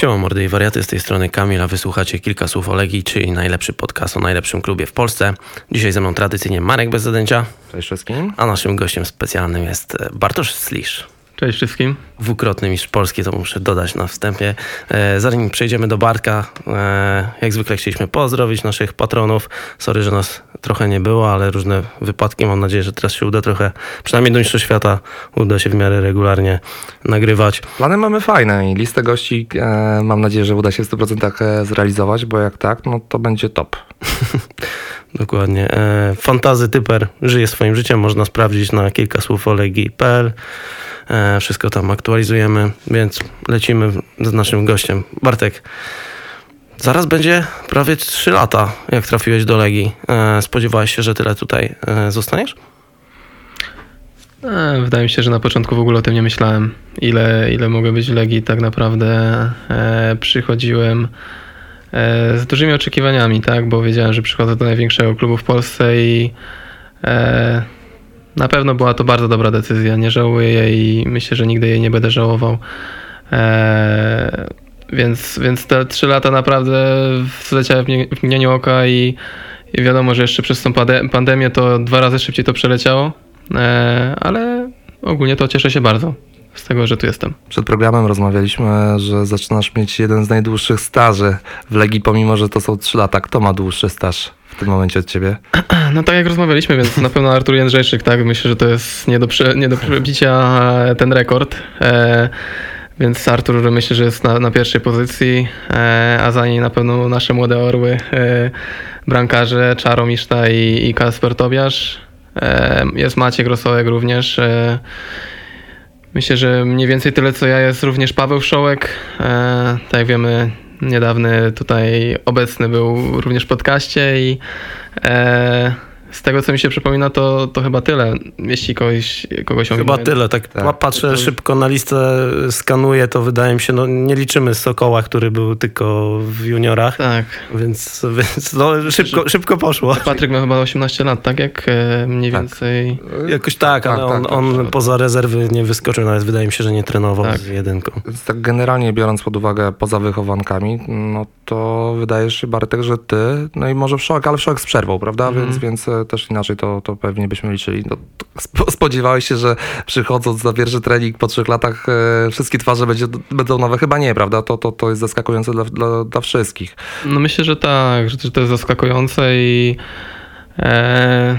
Siema mordy i wariaty, z tej strony Kamil, a wysłuchacie kilka słów o Legii, czyli najlepszy podcast o najlepszym klubie w Polsce. Dzisiaj ze mną tradycyjnie Marek bez zadęcia, Cześć wszystkim. a naszym gościem specjalnym jest Bartosz Slisz. Cześć wszystkim. Dwukrotny mistrz Polski, to muszę dodać na wstępie. E, zanim przejdziemy do Bartka, e, jak zwykle chcieliśmy pozdrowić naszych patronów. Sorry, że nas trochę nie było, ale różne wypadki. Mam nadzieję, że teraz się uda trochę, przynajmniej do Mistrzostw Świata, uda się w miarę regularnie nagrywać. Plany mamy fajne i listę gości e, mam nadzieję, że uda się w 100% e, zrealizować, bo jak tak, no to będzie top. Dokładnie. E, Fantazy Typer żyje swoim życiem. Można sprawdzić na kilka słów Olegi.pl. E, wszystko tam aktualizujemy, więc lecimy z naszym gościem. Bartek, zaraz będzie prawie 3 lata, jak trafiłeś do Legii. E, spodziewałeś się, że tyle tutaj zostaniesz? Wydaje mi się, że na początku w ogóle o tym nie myślałem. Ile, ile mogę być w Legii tak naprawdę przychodziłem z dużymi oczekiwaniami, tak? Bo wiedziałem, że przychodzę do największego klubu w Polsce i e, na pewno była to bardzo dobra decyzja. Nie żałuję jej i myślę, że nigdy jej nie będę żałował. E, więc, więc te trzy lata naprawdę zleciały w, nie, w mgnieniu oka i, i wiadomo, że jeszcze przez tą pandemię to dwa razy szybciej to przeleciało. E, ale ogólnie to cieszę się bardzo z tego, że tu jestem. Przed programem rozmawialiśmy, że zaczynasz mieć jeden z najdłuższych staży w Legii, pomimo że to są 3 lata. Kto ma dłuższy staż w tym momencie od ciebie? No tak jak rozmawialiśmy, więc na pewno Artur Jędrzejczyk, tak? Myślę, że to jest nie do, prze, nie do przebicia e, ten rekord. E, więc Artur myślę, że jest na, na pierwszej pozycji, e, a za niej na pewno nasze młode orły, e, brankarze Czaro Miszta i, i Kasper Tobiasz. E, jest Maciek Rosołek również. Myślę, że mniej więcej tyle co ja jest również Paweł Wszołek. E, tak jak wiemy, niedawny tutaj obecny był również w podcaście i e, z tego co mi się przypomina, to, to chyba tyle. Jeśli kogoś, kogoś Chyba tyle. Tak, Tak. patrzę szybko na listę, skanuję, to wydaje mi się, no nie liczymy Sokoła, który był tylko w juniorach, Tak. więc, więc no, szybko, szybko poszło. Patryk ma chyba 18 lat, tak? Jak e, mniej Tak. więcej. Jakoś tak, ale on, tak, on tak. poza rezerwy nie wyskoczył, nawet wydaje mi się, że nie trenował Tak. z jedynką. Więc tak generalnie biorąc pod uwagę poza wychowankami, no to wydaje się Bartek, że ty, no i może wszołek, ale wszołek z przerwą, prawda? Mhm. Więc, więc też inaczej to, to pewnie byśmy liczyli. No, to spo- spodziewałeś się, że przychodząc na pierwszy trening po trzech latach e, wszystkie twarze będzie, będą nowe? Chyba nie, prawda? To, to, to jest zaskakujące dla, dla, dla wszystkich. No myślę, że tak, że to- to jest zaskakujące i e,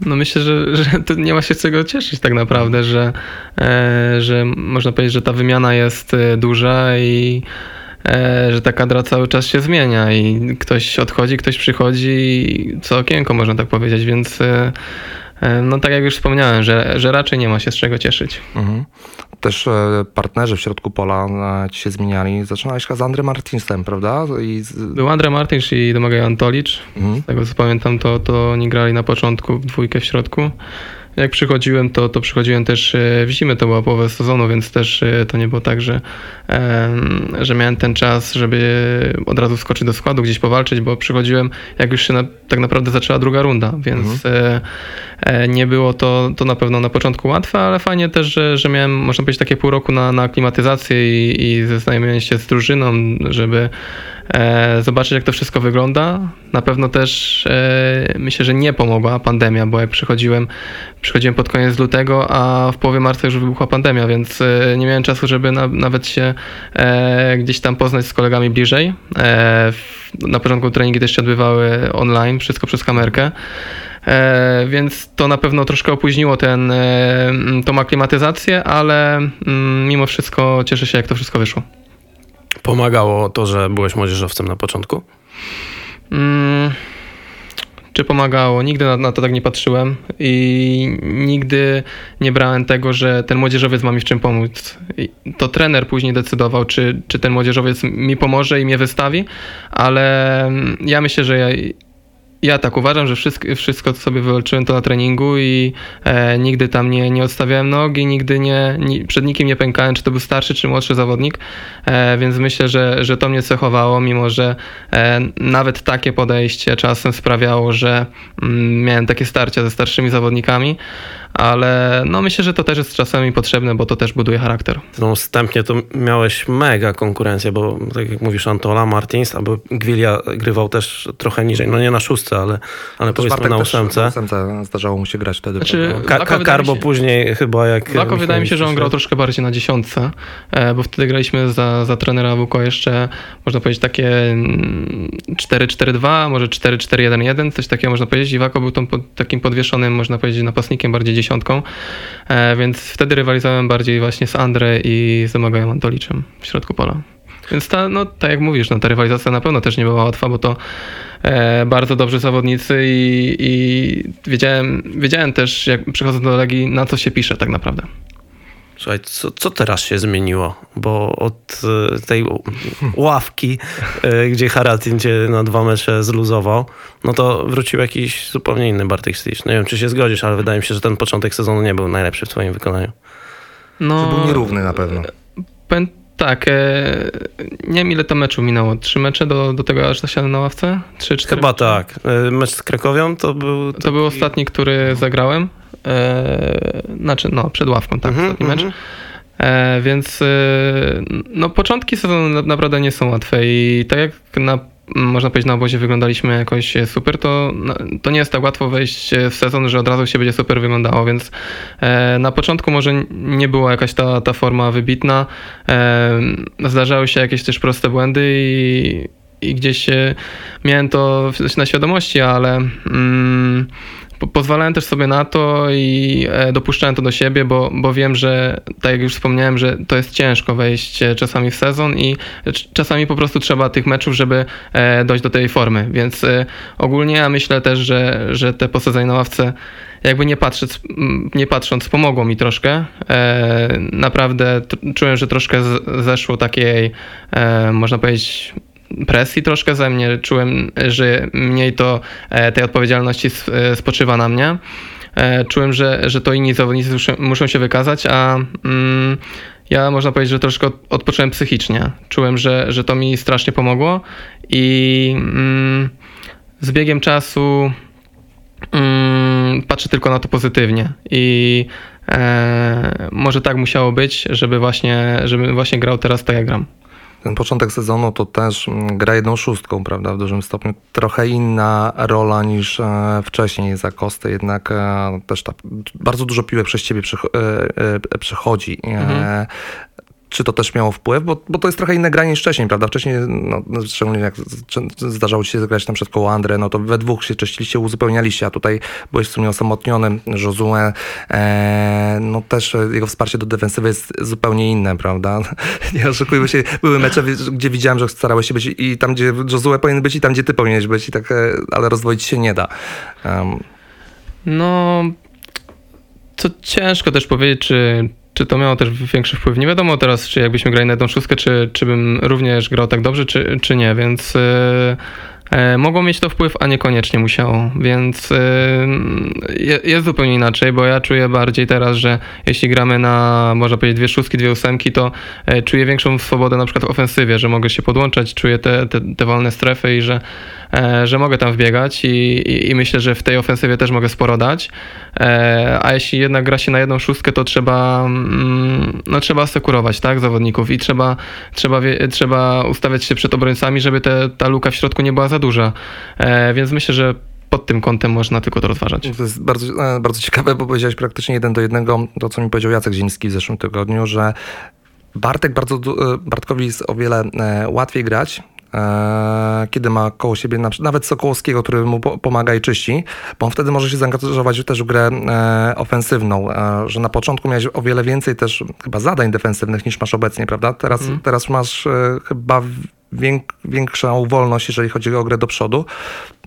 no myślę, że, że tu nie ma się z czego cieszyć tak naprawdę, że, e, że można powiedzieć, że ta wymiana jest e, duża i że ta kadra cały czas się zmienia i ktoś odchodzi, ktoś przychodzi co okienko można tak powiedzieć, więc e, e, no tak jak już wspomniałem, że, że raczej nie ma się z czego cieszyć. Mhm. Też e, partnerzy w środku pola e, ci się zmieniali. Zaczynałeś z Andrem Martinsem, prawda? I z, Był Andre Martysz i Domagoj Antolicz. mhm. Z tego co pamiętam, to, to oni grali na początku w dwójkę w środku. Jak przychodziłem, to, to przychodziłem też e, w zimę, to była połowa sezonu, więc też e, to nie było tak, że, że miałem ten czas, żeby od razu wskoczyć do składu, gdzieś powalczyć, bo przychodziłem, jak już się na, tak naprawdę zaczęła druga runda, więc e, e, nie było to, to na pewno na początku łatwe, ale fajnie też, że, że miałem, można powiedzieć, takie pół roku na, na aklimatyzację i, i się z drużyną, żeby zobaczyć, jak to wszystko wygląda. Na pewno też e, myślę, że nie pomogła pandemia, bo jak przychodziłem, przychodziłem pod koniec lutego, a w połowie marca już wybuchła pandemia, więc e, nie miałem czasu, żeby na, nawet się e, gdzieś tam poznać z kolegami bliżej. E, na początku treningi też się odbywały online, wszystko przez kamerkę. E, więc to na pewno troszkę opóźniło ten, e, tą aklimatyzację, ale mm, mimo wszystko cieszę się, jak to wszystko wyszło. Pomagało to, że byłeś młodzieżowcem na początku? Mm, czy pomagało? Nigdy na, na to tak nie patrzyłem i nigdy nie brałem tego, że ten młodzieżowiec ma mi w czym pomóc. I to trener później decydował, czy, czy ten młodzieżowiec mi pomoże i mnie wystawi, ale mm, ja myślę, że ja, ja tak uważam, że wszystko, co sobie wywalczyłem to na treningu i e, nigdy tam nie, nie odstawiałem nogi, nigdy nie, ni, przed nikim nie pękałem, czy to był starszy, czy młodszy zawodnik, e, więc myślę, że, że to mnie cechowało, mimo że e, nawet takie podejście czasem sprawiało, że mm, miałem takie starcia ze starszymi zawodnikami, ale no myślę, że to też jest czasami potrzebne, bo to też buduje charakter. No, wstępnie to miałeś mega konkurencję, bo tak jak mówisz Antola, Martins, albo Gwilia grywał też trochę niżej, no nie na szóstce, ale, ale powiedzmy na ósemce. Na ósemce zdarzało mu się grać wtedy. Znaczy? Ka- Lako Karbo się- później chyba jak... Lako wydaje mi się, że on grał troszkę bardziej na dziesiątce, e, bo wtedy graliśmy za, za trenera WKO jeszcze, można powiedzieć, takie mm, 4-4-2, może 4-4-1-1, coś takiego można powiedzieć. I Wako był tą takim podwieszonym, można powiedzieć, napastnikiem, bardziej dziesiątką, e, więc wtedy rywalizowałem bardziej właśnie z Andre i z Domagajem Antoliczem w środku pola. Więc ta, no, tak jak mówisz, no, ta rywalizacja na pewno też nie była łatwa, bo to e, bardzo dobrzy zawodnicy i, i wiedziałem, wiedziałem też, jak przychodząc do Legii, na co się pisze tak naprawdę. Słuchaj, co, co teraz się zmieniło? Bo od e, tej ławki, e, gdzie Haratin cię na dwa mecze zluzował, no to wrócił jakiś zupełnie inny Bartek Stich. Nie wiem, czy się zgodzisz, ale wydaje mi się, że ten początek sezonu nie był najlepszy w twoim wykonaniu. No, Że był nierówny na pewno. Powiem tak, e, nie wiem ile to meczu minęło. Trzy mecze do, do tego, aż zasiadłem na ławce? Trzy, cztery? Chyba mecze? tak. E, Mecz z Krakowią to był... To był ostatni, który zagrałem. E, znaczy, no, przed ławką, tak, Mhm, ostatni mecz. mhm. E, więc e, no, początki sezonu na- naprawdę nie są łatwe i tak jak na, można powiedzieć na obozie wyglądaliśmy jakoś super, to, no, to nie jest tak łatwo wejść w sezon, że od razu się będzie super wyglądało, więc e, na początku może nie była jakaś ta, ta forma wybitna. Zdarzały się jakieś też proste błędy i, i gdzieś miałem to w- na świadomości, ale mm, pozwalałem też sobie na to i e, dopuszczałem to do siebie, bo, bo wiem, że tak jak już wspomniałem, że to jest ciężko wejść e, czasami w sezon i cz- czasami po prostu trzeba tych meczów, żeby e, dojść do tej formy. Więc ogólnie ja myślę też, że, że te posadzenie na ławce jakby nie patrząc, nie patrząc pomogło mi troszkę. Naprawdę czułem, że troszkę zeszło takiej, można powiedzieć, presji troszkę ze mnie. Czułem, że mniej to e, tej odpowiedzialności e, spoczywa na mnie. E, Czułem, że, że to inni zawodnicy muszą, się wykazać, a mm, ja można powiedzieć, że troszkę od- odpocząłem psychicznie. Czułem, że, że to mi strasznie pomogło i mm, z biegiem czasu mm, patrzę tylko na to pozytywnie i e, może tak musiało być, żeby właśnie, żeby właśnie grał teraz tak jak gram. Ten początek sezonu to też mm, gra jedną szóstką, prawda, w dużym stopniu. Trochę inna rola niż e, wcześniej za Kostę, jednak e, też ta, bardzo dużo piłek przez ciebie przycho- e, przychodzi. Mhm. Czy to też miało wpływ? Bo, bo to jest trochę inne granie niż wcześniej, prawda? Wcześniej, no, szczególnie jak zdarzało ci się zagrać na przykład koło Andre, no to we dwóch się czyściliście, uzupełnialiście, a tutaj byłeś w sumie osamotniony. Josue, e, no też jego wsparcie do defensywy jest zupełnie inne, prawda? Nie oszukujmy się, były mecze, gdzie widziałem, że starałeś się być i tam, gdzie Josue powinien być i tam, gdzie ty powinieneś być, i tak, e, ale rozwoić się nie da. Em, No, to ciężko też powiedzieć, czy, czy to miało też większy wpływ. Nie wiadomo teraz, czy jakbyśmy grali na jedną szóstkę, czy, czy bym również grał tak dobrze, czy, czy nie, więc e, mogło mieć to wpływ, a niekoniecznie musiało, więc e, je, jest zupełnie inaczej, bo ja czuję bardziej teraz, że jeśli gramy na, można powiedzieć, dwie szóstki, dwie ósemki, to czuję większą swobodę na przykład w ofensywie, że mogę się podłączać, czuję te, te, te wolne strefy i że, że mogę tam wbiegać i, i, i myślę, że w tej ofensywie też mogę sporo dać. E, a jeśli jednak gra się na jedną szóstkę, to trzeba, mm, no, trzeba asekurować tak, zawodników i trzeba, trzeba, trzeba ustawiać się przed obrońcami, żeby te, ta luka w środku nie była za duża. E, więc myślę, że pod tym kątem można tylko to rozważać. To jest bardzo, e, bardzo ciekawe, bo powiedziałeś praktycznie jeden do jednego to, co mi powiedział Jacek Ziński w zeszłym tygodniu, że Bartek bardzo, e, Bartkowi jest o wiele e, łatwiej grać, e, kiedy ma koło siebie nawet Sokołowskiego, który mu po, pomaga i czyści, bo on wtedy może się zaangażować też w grę e, ofensywną, e, że na początku miałeś o wiele więcej też chyba zadań defensywnych niż masz obecnie, prawda? Teraz, teraz masz e, chyba większą wolność, jeżeli chodzi o grę do przodu.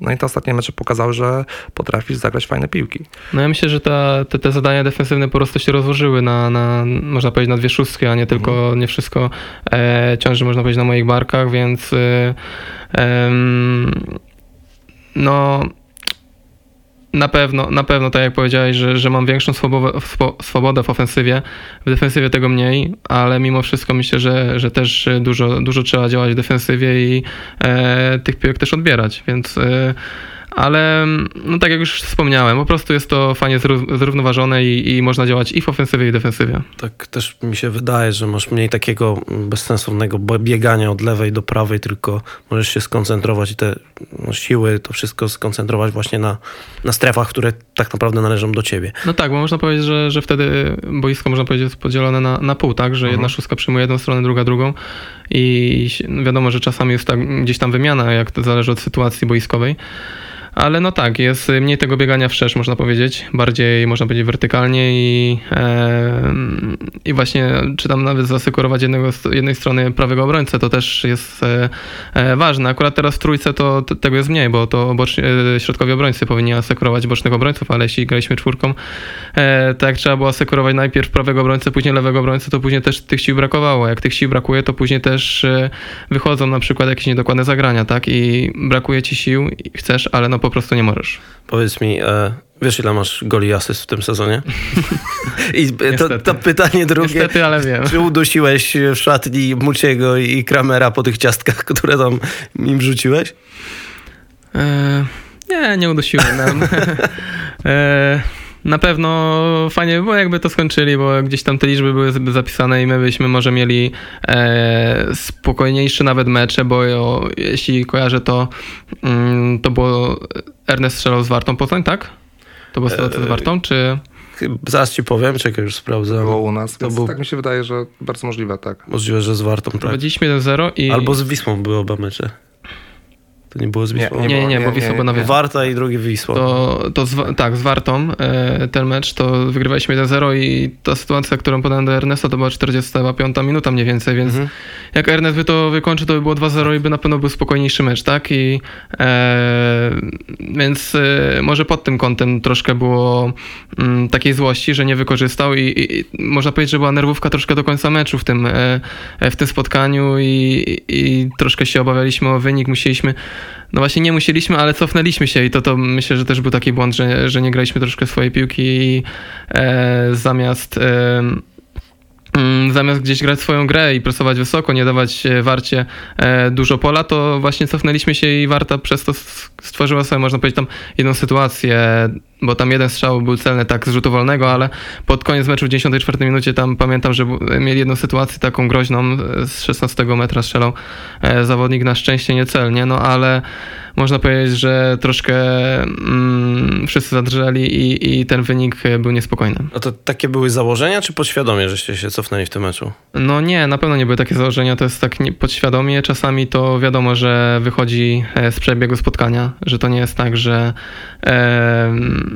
No i te ostatnie mecze pokazały, że potrafisz zagrać fajne piłki. No ja myślę, że ta, te, te zadania defensywne po prostu się rozłożyły na, na można powiedzieć, na dwie szóstki, a nie tylko, nie wszystko e, ciąży, można powiedzieć, na moich barkach, więc e, em, no na pewno, na pewno, tak jak powiedziałeś, że, że mam większą swobodę, swo- swobodę w ofensywie, w defensywie tego mniej, ale mimo wszystko myślę, że, że też dużo, dużo trzeba działać w defensywie i e, tych piłek też odbierać, więc e, ale no tak jak już wspomniałem, po prostu jest to fajnie zró- zrównoważone i, i można działać i w ofensywie i defensywie. Tak też mi się wydaje, że masz mniej takiego bezsensownego biegania od lewej do prawej, tylko możesz się skoncentrować i te no, siły, to wszystko skoncentrować właśnie na, na strefach, które tak naprawdę należą do ciebie. No tak, bo można powiedzieć, że, że wtedy boisko można powiedzieć jest podzielone na, na pół, tak, że jedna Mhm. szóstka przyjmuje jedną stronę, druga drugą i wiadomo, że czasami jest tak, gdzieś tam wymiana, jak to zależy od sytuacji boiskowej. Ale no tak, jest mniej tego biegania wszerz, można powiedzieć. Bardziej, można powiedzieć, wertykalnie i, e, i właśnie, czy tam nawet zasekurować jednego, jednej strony prawego obrońcę, to też jest e, e, ważne. Akurat teraz w trójce to tego jest mniej, bo to boczni, e, środkowi obrońcy powinni asekurować bocznych obrońców, ale jeśli graliśmy czwórką, e, tak trzeba było asekurować najpierw prawego obrońcę, później lewego obrońcę, to później też tych sił brakowało. Jak tych sił brakuje, to później też e, wychodzą na przykład jakieś niedokładne zagrania, tak? I brakuje ci sił, chcesz, ale no po prostu nie możesz. Powiedz mi, e, wiesz ile masz goli asyst w tym sezonie? I e, to, to pytanie drugie. Niestety, ale wiem. Czy udusiłeś w szatni Muciego i Kramera po tych ciastkach, które tam im wrzuciłeś? E, nie, nie udusiłem e, na pewno fajnie by było, jakby to skończyli, bo gdzieś tam te liczby były zapisane i my byśmy może mieli e, spokojniejsze nawet mecze, bo o, jeśli kojarzę, to mm, to było Ernest strzelał z Wartą Poznań, tak? To była sytuacja z Wartą, czy... Chyba- Zaraz ci powiem, czekaj, już sprawdzam. Było u nas, To był- tak mi się wydaje, że bardzo możliwe, tak. Możliwe, że z Wartą, tak. Prowadziliśmy 1-0 i... Albo z Wisłą były oba mecze. To nie było z Nie, Wisłą? Nie, nie, nie, Nie, bo Wisła była na nie. wie- Warta i drugi Wisła. To, to z, tak, z Wartą e, ten mecz, to wygrywaliśmy 1-0 i ta sytuacja, którą podałem do Ernesta, to była 45 minuta mniej więcej, więc Mhm. jak Ernest by to wykończył, to by było 2-0 i by na pewno był spokojniejszy mecz, tak? I e, więc e, może pod tym kątem troszkę było mm, takiej złości, że nie wykorzystał i, i, i można powiedzieć, że była nerwówka troszkę do końca meczu w tym, e, w tym spotkaniu i, i troszkę się obawialiśmy o wynik, musieliśmy no właśnie nie musieliśmy, ale cofnęliśmy się i to, to myślę, że też był taki błąd, że, że nie graliśmy troszkę swojej piłki i e, zamiast e, mm, zamiast gdzieś grać swoją grę i presować wysoko, nie dawać e, Warcie e, dużo pola, to właśnie cofnęliśmy się i Warta przez to stworzyła sobie, można powiedzieć, tam jedną sytuację, bo tam jeden strzał był celny tak z rzutu wolnego, ale pod koniec meczu w 94 minucie tam pamiętam, że mieli jedną sytuację taką groźną, e, z 16 metra strzelał e, zawodnik na szczęście niecelnie, no ale można powiedzieć, że troszkę mm, wszyscy zadrżeli i, i ten wynik e, był niespokojny. A to takie były założenia, czy podświadomie, żeście się cofnęli w tym meczu? No nie, na pewno nie były takie założenia, to jest tak nie- podświadomie. Czasami to wiadomo, że wychodzi e, z przebiegu spotkania, że to nie jest tak, że, em,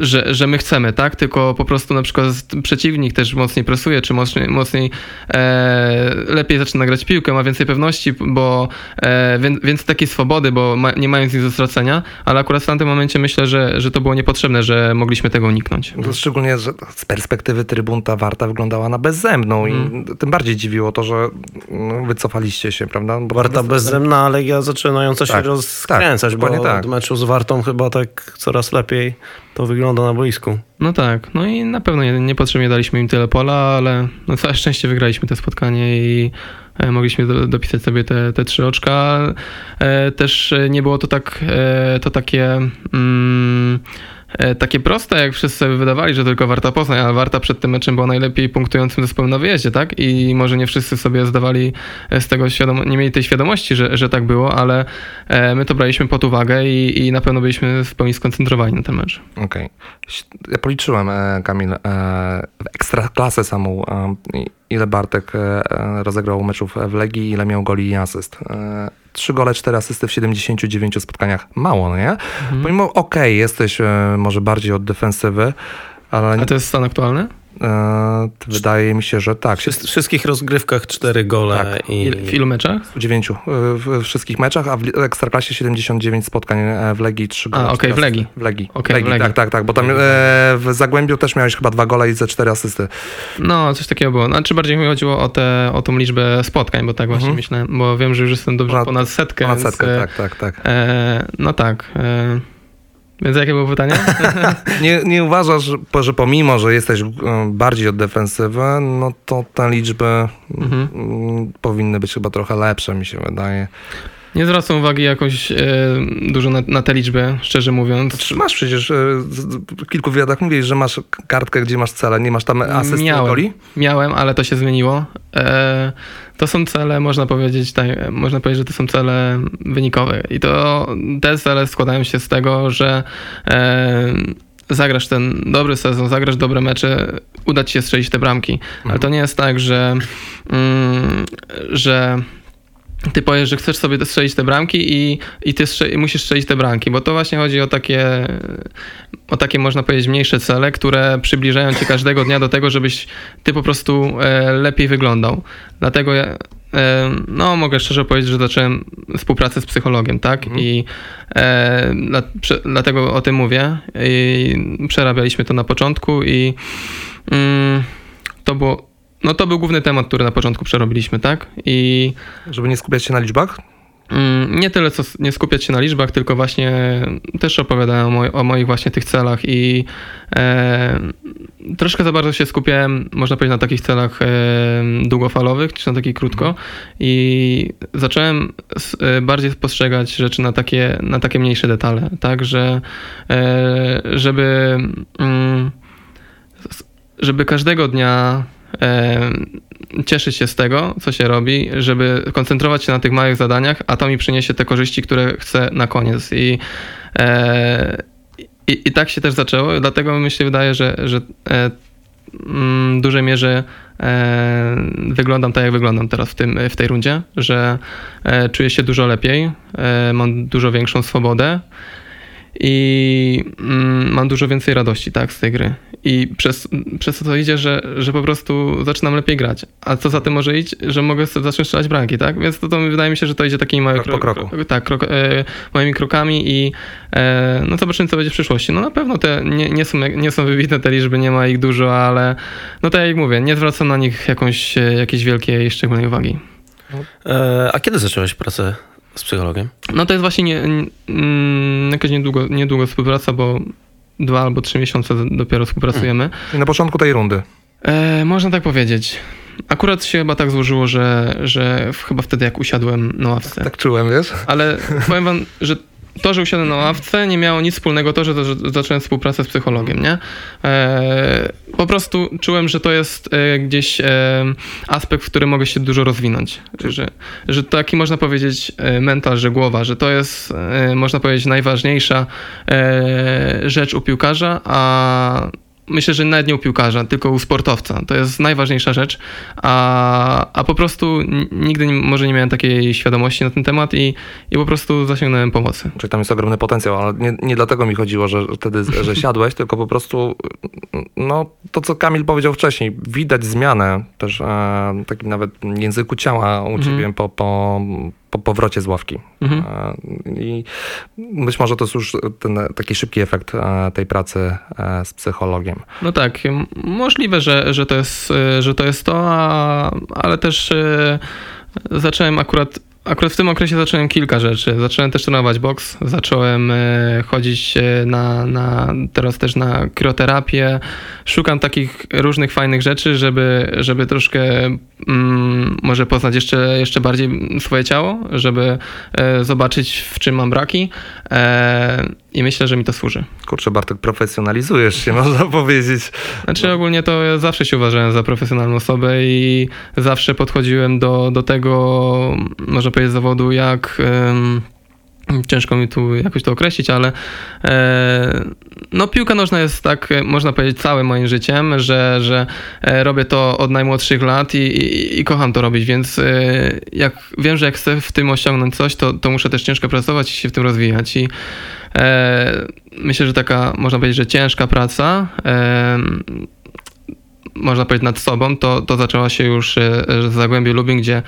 że, że my chcemy, tak? Tylko po prostu na przykład przeciwnik też mocniej presuje, czy mocniej, mocniej e, lepiej zaczyna grać piłkę, ma więcej pewności, bo e, wię- więcej takiej swobody, bo ma, nie mając nic do stracenia, ale akurat w tamtym momencie myślę, że, że to było niepotrzebne, że mogliśmy tego uniknąć. Szczególnie, że z perspektywy trybun ta Warta wyglądała na bezzemną i tym bardziej dziwiło to, że no, wycofaliście się, prawda? Bo Warta bezzemna, ale ja zaczynająca się Tak, rozkręcać, tak, bo dokładnie tak. od meczu z Wartą chyba tak coraz lepiej to wygląda na boisku. No tak, no i na pewno nie, niepotrzebnie daliśmy im tyle pola, ale no całe szczęście wygraliśmy to spotkanie i e, mogliśmy do, dopisać sobie te, te trzy oczka. E, też nie było to tak, e, to takie... Mm, takie proste, jak wszyscy sobie wydawali, że tylko Warta Poznań, ale Warta przed tym meczem była najlepiej punktującym zespołem na wyjeździe, tak? I może nie wszyscy sobie zdawali z tego świadom- nie mieli tej świadomości, że, że tak było, ale e, my to braliśmy pod uwagę i, i na pewno byliśmy w pełni skoncentrowani na ten mecz. Okej. Ja policzyłem, e, Kamil, e, w ekstraklasę samą, e, ile Bartek e, e, rozegrał meczów w Legii, ile miał goli i asyst. E, Trzy gole, cztery asysty w 79 spotkaniach. Mało, no nie? Pomimo, okej, jesteś e, może bardziej od defensywy, ale A to jest stan aktualny? E, wydaje mi się, że tak. W wszys- wszystkich rozgrywkach cztery gole Tak. i... W ilu meczach? W dziewięciu e, w wszystkich meczach, a w Ekstraklasie 79 spotkań e, w Legii, 3 gole. A, okej, cztery w Legii. W Legii. W Legii, w Legii. Tak, tak, tak, bo tam e, w Zagłębiu też miałeś chyba dwa gole i ze cztery asysty. No, coś takiego było. Znaczy bardziej mi chodziło o, te, o tą liczbę spotkań, bo tak właśnie Mhm. myślałem, bo wiem, że już jestem dobrze Ponad- ponad, setkę. Ponad więc, setkę, e, tak, tak, tak. E, no tak. E, więc jakie było pytanie? Nie, nie uważasz, że- pomimo, że jesteś e, bardziej od defensywy, no to te liczby Mhm. mm, powinny być chyba trochę lepsze, mi się wydaje. Nie zwracam uwagi jakoś e, dużo na, na te liczby, szczerze mówiąc. Czy masz przecież e, w kilku wywiadach mówisz, że masz kartkę, gdzie masz cele, nie masz tam asyst miałem, goli? Miałem, ale to się zmieniło. E, to są cele, można powiedzieć, tak, można powiedzieć, że to są cele wynikowe. I to te cele składają się z tego, że e, zagrasz ten dobry sezon, zagrasz dobre mecze, uda ci się strzelić te bramki. Ale to nie jest tak, że, mm, że ty powiesz, że chcesz sobie strzelić te bramki i, i ty strze- musisz strzelić te bramki, bo to właśnie chodzi o takie, o takie, można powiedzieć, mniejsze cele, które przybliżają cię każdego dnia do tego, żebyś ty po prostu e, lepiej wyglądał. Dlatego ja, e, no, mogę szczerze powiedzieć, że zacząłem współpracę z psychologiem, tak? I e, dla, prze, dlatego o tym mówię. I przerabialiśmy to na początku i mm, to było no to był główny temat, który na początku przerobiliśmy, tak? I Żeby nie skupiać się na liczbach? mm, nie tyle co nie skupiać się na liczbach, tylko właśnie też opowiadałem o, o moich właśnie tych celach i e, troszkę za bardzo się skupiałem, można powiedzieć, na takich celach e, długofalowych, czy na takich krótko i zacząłem s, e, bardziej postrzegać rzeczy na takie, na takie mniejsze detale, tak, że e, żeby mm, żeby każdego dnia cieszyć się z tego, co się robi, żeby koncentrować się na tych małych zadaniach, a to mi przyniesie te korzyści, które chcę na koniec. I, e, i, i tak się też zaczęło, dlatego mi się wydaje, że, że e, mm, w dużej mierze e, wyglądam tak, jak wyglądam teraz w, tym, w tej rundzie, że czuję się dużo lepiej, mam dużo większą swobodę i mm, mam dużo więcej radości tak, z tej gry. I przez, przez to to idzie, że, że po prostu zaczynam lepiej grać. A co za tym może iść, że mogę sobie zacząć strzelać bramki, tak? Więc to, to wydaje mi się, że to idzie takimi małymi Krok po kroku. tak, krok, e, moimi krokami i e, no zobaczymy, co będzie w przyszłości. No na pewno te nie, nie, są, nie są wybitne te liczby, nie ma ich dużo, ale no tak jak mówię, nie zwracam na nich jakąś, e, jakiejś wielkiej, szczególnej uwagi. E, a kiedy zacząłeś pracę z psychologiem? No to jest właśnie nie, nie, mm, jakaś niedługo, niedługo współpraca, bo dwa albo trzy miesiące dopiero współpracujemy. I na początku tej rundy. E, można tak powiedzieć. Akurat się chyba tak złożyło, że, że chyba wtedy jak usiadłem na ławce. Tak czułem, wiesz? Ale powiem wam, że to, że usiadłem na ławce, nie miało nic wspólnego to, że, że zacząłem współpracę z psychologiem, nie? E, po prostu czułem, że to jest e, gdzieś e, aspekt, w którym mogę się dużo rozwinąć. Że, że taki można powiedzieć e, mental, że głowa, że to jest, e, można powiedzieć, najważniejsza e, rzecz u piłkarza, a myślę, że nawet nie u piłkarza, tylko u sportowca. To jest najważniejsza rzecz, a, a po prostu nigdy nie, może nie miałem takiej świadomości na ten temat i, i po prostu zasięgnąłem pomocy. Czyli tam jest ogromny potencjał, ale nie, nie dlatego mi chodziło, że wtedy że siadłeś, tylko po prostu no, to, co Kamil powiedział wcześniej, widać zmianę też e, takim nawet języku ciała u ciebie po, po, po powrocie z ławki. Mhm. I być może to jest już ten taki szybki efekt tej pracy z psychologiem. No tak, możliwe, że, że, to, jest, e, że to jest to, a, ale też e, zacząłem akurat. Akurat w tym okresie zacząłem kilka rzeczy. Zacząłem też trenować boks, zacząłem e, chodzić e, na, na, teraz też na krioterapię. Szukam takich różnych fajnych rzeczy, żeby, żeby troszkę mm, może poznać jeszcze, jeszcze bardziej swoje ciało, żeby e, zobaczyć w czym mam braki e, i myślę, że mi to służy. Kurczę, Bartek, profesjonalizujesz się, można powiedzieć. Znaczy ogólnie to ja zawsze się uważałem za profesjonalną osobę i zawsze podchodziłem do, do tego, można powiedzieć, zawodu jak... Ciężko mi tu jakoś to określić, ale e, no piłka nożna jest tak, e, można powiedzieć, całym moim życiem, że, że e, robię to od najmłodszych lat i, i, i kocham to robić, więc e, jak wiem, że jak chcę w tym osiągnąć coś, to, to muszę też ciężko pracować i się w tym rozwijać i e, myślę, że taka, można powiedzieć, że ciężka praca można powiedzieć nad sobą, to, to zaczęła się już e, w Zagłębiu Lubin, gdzie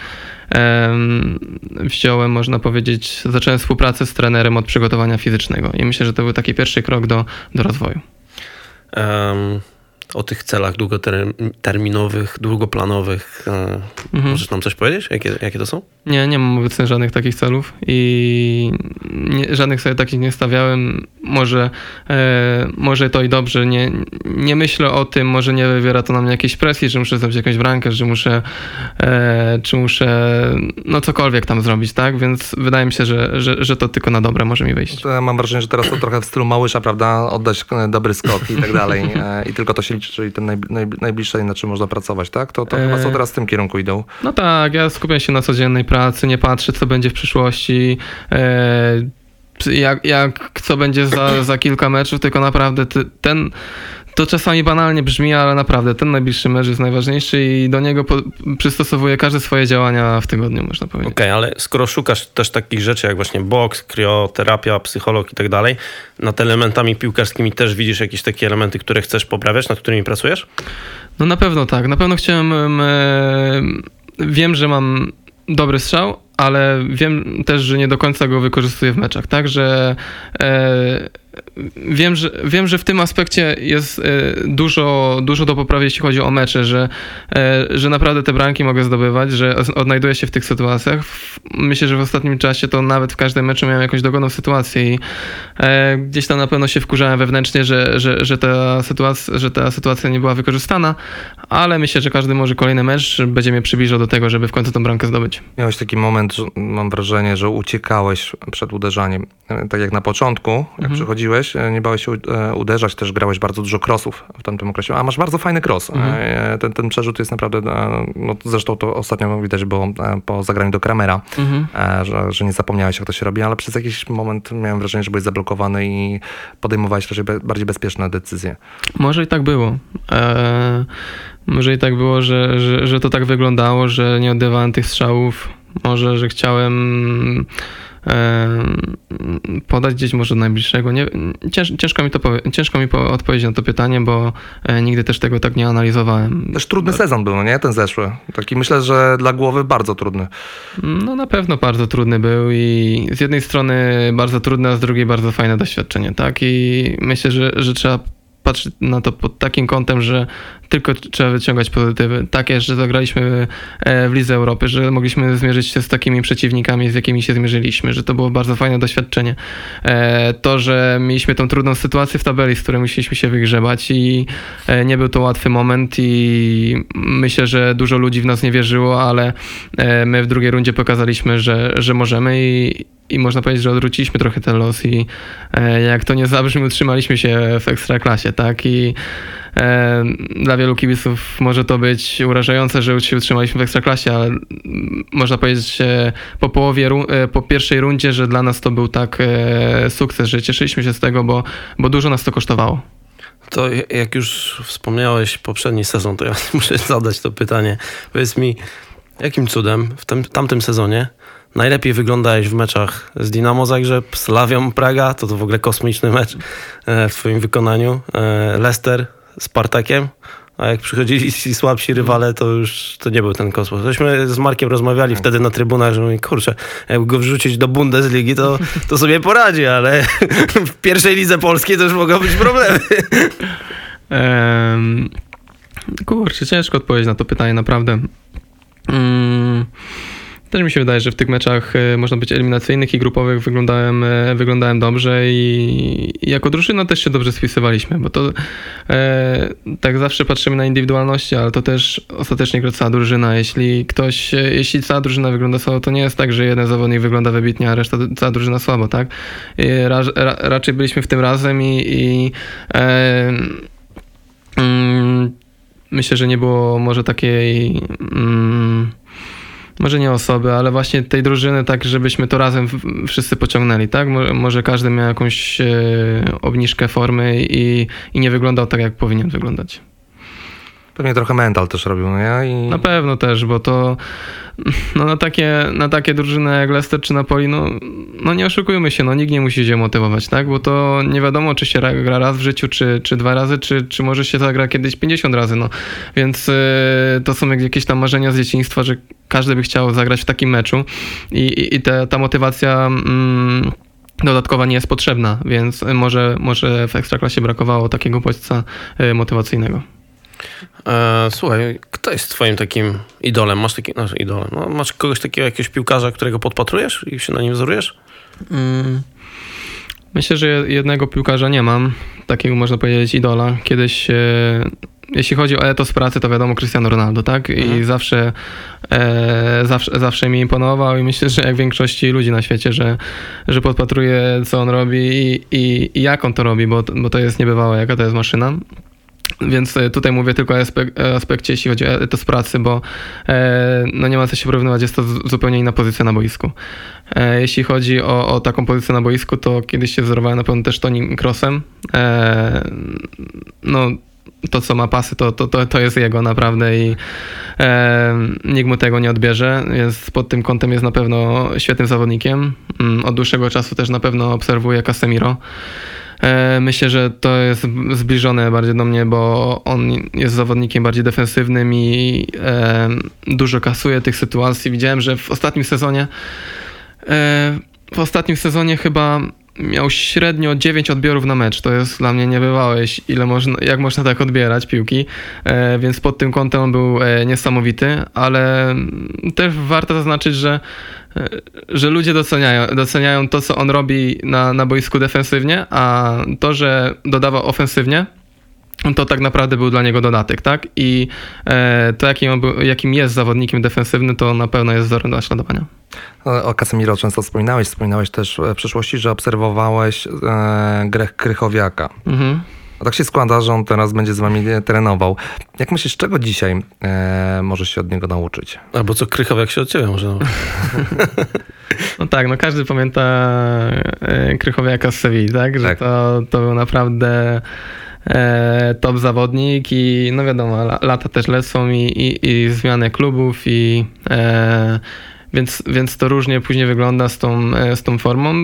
em, wziąłem, można powiedzieć, zacząłem współpracę z trenerem od przygotowania fizycznego i myślę, że to był taki pierwszy krok do, do rozwoju. Em, o tych celach długoterminowych, długoplanowych. E, mhm. Możesz nam coś powiedzieć? Jakie, jakie to są? Nie, nie mam obecnie żadnych takich celów i nie, żadnych sobie takich nie stawiałem. Może, e, może to i dobrze. Nie, nie myślę o tym, może nie wywiera to na mnie jakiejś presji, że muszę zrobić jakąś bramkę, że muszę, e, czy muszę no cokolwiek tam zrobić, tak? Więc wydaje mi się, że, że, że to tylko na dobre może mi wyjść. Ja mam wrażenie, że teraz to trochę w stylu Małysza, prawda? Oddać dobry skok i tak dalej. E, I tylko to się liczy, czyli ten naj, naj, najbliższe, na czym można pracować, tak? To, to chyba co e, teraz w tym kierunku idą. No tak, ja skupiam się na codziennej pracy, nie patrzę, co będzie w przyszłości. E, jak, jak co będzie za, za kilka meczów, tylko naprawdę ten to czasami banalnie brzmi, ale naprawdę ten najbliższy mecz jest najważniejszy i do niego po, przystosowuję każde swoje działania w tygodniu, można powiedzieć. Okej, okay, ale skoro szukasz też takich rzeczy jak właśnie boks, krioterapia, psycholog i tak dalej, nad elementami piłkarskimi też widzisz jakieś takie elementy, które chcesz poprawiać, nad którymi pracujesz? No na pewno tak. Na pewno chciałem... E, wiem, że mam dobry strzał, ale wiem też, że nie do końca go wykorzystuję w meczach, tak, że e, wiem, że wiem, że w tym aspekcie jest e, dużo, dużo do poprawy, jeśli chodzi o mecze, że, e, że naprawdę te bramki mogę zdobywać, że odnajduję się w tych sytuacjach. Myślę, że w ostatnim czasie to nawet w każdym meczu miałem jakąś dogodną sytuację i e, gdzieś tam na pewno się wkurzałem wewnętrznie, że, że, że, ta sytuacja, że ta sytuacja nie była wykorzystana, ale myślę, że każdy może kolejny mecz będzie mnie przybliżał do tego, żeby w końcu tą bramkę zdobyć. Miałeś taki moment, mam wrażenie, że uciekałeś przed uderzaniem. Tak jak na początku, jak mhm. Przychodziłeś, nie bałeś się uderzać, też grałeś bardzo dużo crossów w tamtym okresie, a masz bardzo fajny cross. Mhm. Ten, ten przerzut jest naprawdę, no zresztą to ostatnio widać było po zagraniu do Kramera, mhm. że, że nie zapomniałeś jak to się robi, ale przez jakiś moment miałem wrażenie, że byłeś zablokowany i podejmowałeś raczej bardziej bezpieczne decyzje. Może i tak było. Eee może i tak było, że, że, że to tak wyglądało, że nie oddawałem tych strzałów. Może, że chciałem e, podać gdzieś może najbliższego. Nie, cięż, ciężko mi, to powie, ciężko mi odpowiedzieć na to pytanie, bo e, nigdy też tego tak nie analizowałem. Też trudny sezon był, no nie? Ten zeszły. Taki myślę, że dla głowy bardzo trudny. No na pewno bardzo trudny był i z jednej strony bardzo trudne, a z drugiej bardzo fajne doświadczenie, tak? I myślę, że, że trzeba patrzeć na to pod takim kątem, że tylko trzeba wyciągać pozytywy. Takie, że zagraliśmy e, w Lidze Europy, że mogliśmy zmierzyć się z takimi przeciwnikami, z jakimi się zmierzyliśmy, że to było bardzo fajne doświadczenie. E, to, że mieliśmy tą trudną sytuację w tabeli, z której musieliśmy się wygrzebać i e, nie był to łatwy moment i myślę, że dużo ludzi w nas nie wierzyło, ale my w drugiej rundzie pokazaliśmy, że, że możemy i, i można powiedzieć, że odwróciliśmy trochę ten los i jak to nie zabrzmi, utrzymaliśmy się w ekstraklasie, tak? I E, dla wielu kibiców może to być urażające, że się utrzymaliśmy w Ekstraklasie, ale można powiedzieć po połowie, e, po pierwszej rundzie, że dla nas to był tak e, sukces, że cieszyliśmy się z tego, bo, bo dużo nas to kosztowało. To jak już wspomniałeś poprzedni sezon, to ja muszę zadać to pytanie. Powiedz mi, jakim cudem w tym, tamtym sezonie najlepiej wyglądałeś w meczach z Dinamo Zagrzeb, z Lawią Praga, to to w ogóle kosmiczny mecz w twoim wykonaniu, Leicester, Spartakiem, a jak przychodzili ci słabsi rywale, to już to nie był ten kosmos. Tośmy z Markiem rozmawiali wtedy na trybunach, że mówi, kurczę, jakby go wrzucić do Bundesligi, to, to sobie poradzi, ale w pierwszej lidze polskiej to już mogą być problemy. Um, kurczę, ciężko odpowiedzieć na to pytanie, naprawdę. Um, też mi się wydaje, że w tych meczach e, można być eliminacyjnych i grupowych wyglądałem, e, wyglądałem dobrze i, jako drużyna też się dobrze spisywaliśmy, bo to e, tak zawsze patrzymy na indywidualności, ale to też ostatecznie gra cała drużyna. Jeśli ktoś, e, jeśli cała drużyna wygląda słabo, to nie jest tak, że jeden zawodnik wygląda wybitnie, a reszta cała drużyna słabo, tak? Ra, ra, raczej byliśmy w tym razem i, i e, mm, myślę, że nie było może takiej mm, może nie osoby, ale właśnie tej drużyny, tak żebyśmy to razem wszyscy pociągnęli, tak? Może każdy miał jakąś e, obniżkę formy i, i nie wyglądał tak, jak powinien wyglądać. Pewnie trochę mental też robił, no ja? I... Na pewno też, bo to no na, takie, na takie drużyny jak Leicester czy Napoli, no, no nie oszukujmy się, no nikt nie musi się motywować, tak? Bo to nie wiadomo, czy się gra raz w życiu, czy, czy dwa razy, czy, czy może się zagra kiedyś 50 razy, no. Więc yy, to są jakieś tam marzenia z dzieciństwa, że każdy by chciał zagrać w takim meczu i, i, i ta motywacja... Mm, dodatkowa nie jest potrzebna, więc może, może w Ekstraklasie brakowało takiego bodźca y, motywacyjnego. E, słuchaj, kto jest twoim takim idolem? Masz taki, znaczy idolem, no, masz kogoś takiego, jakiegoś piłkarza, którego podpatrujesz i się na nim wzorujesz? Mm. Myślę, że jednego piłkarza nie mam, takiego można powiedzieć idola. Kiedyś, e, jeśli chodzi o etos pracy, to wiadomo Cristiano Ronaldo, tak? I Mhm. zawsze, e, zawsze, zawsze mi imponował i myślę, że jak większości ludzi na świecie, że, że podpatruję, co on robi i, i, i jak on to robi, bo, bo to jest niebywałe, jaka to jest maszyna. Więc e, tutaj mówię tylko o aspek- aspekcie, jeśli chodzi o etos pracy, bo e, no nie ma co się porównywać, jest to zupełnie inna pozycja na boisku. E, jeśli chodzi o, o taką pozycję na boisku, to kiedyś się wzorowałem na pewno też Toni Crossem. E, no, to co ma pasy, to, to, to, to jest jego naprawdę i e, nikt mu tego nie odbierze, więc pod tym kątem jest na pewno świetnym zawodnikiem. Mm, Od dłuższego czasu też na pewno obserwuję Casemiro. E, Myślę, że to jest zbliżone bardziej do mnie, bo on jest zawodnikiem bardziej defensywnym i dużo kasuje tych sytuacji. Widziałem, że w ostatnim sezonie e, w ostatnim sezonie chyba miał średnio 9 odbiorów na mecz. To jest dla mnie niebywałe, jeśli- ile można, jak można tak odbierać piłki, e, więc pod tym kątem on był e, niesamowity, ale też warto zaznaczyć, że e, że ludzie doceniają, doceniają to, co on robi na, na boisku defensywnie, a to, że dodawał ofensywnie, to tak naprawdę był dla niego dodatek, tak? I e, to, jakim, był, jakim jest zawodnikiem defensywnym, to na pewno jest wzorem do naśladowania. O o Casemiro często wspominałeś, wspominałeś też w przeszłości, że obserwowałeś e, grę Krychowiaka. Mhm. A tak się składa, że on teraz będzie z wami e, trenował. Jak myślisz, czego dzisiaj e, możesz się od niego nauczyć? Albo co Krychowiak się od ciebie może. No tak, no każdy pamięta e, Krychowiaka z Sewilli, tak? Że Tak. To, to był naprawdę e, top zawodnik i no wiadomo, la, lata też lecą i, i, i zmiany klubów i e, więc, więc to różnie później wygląda z tą, e, z tą formą.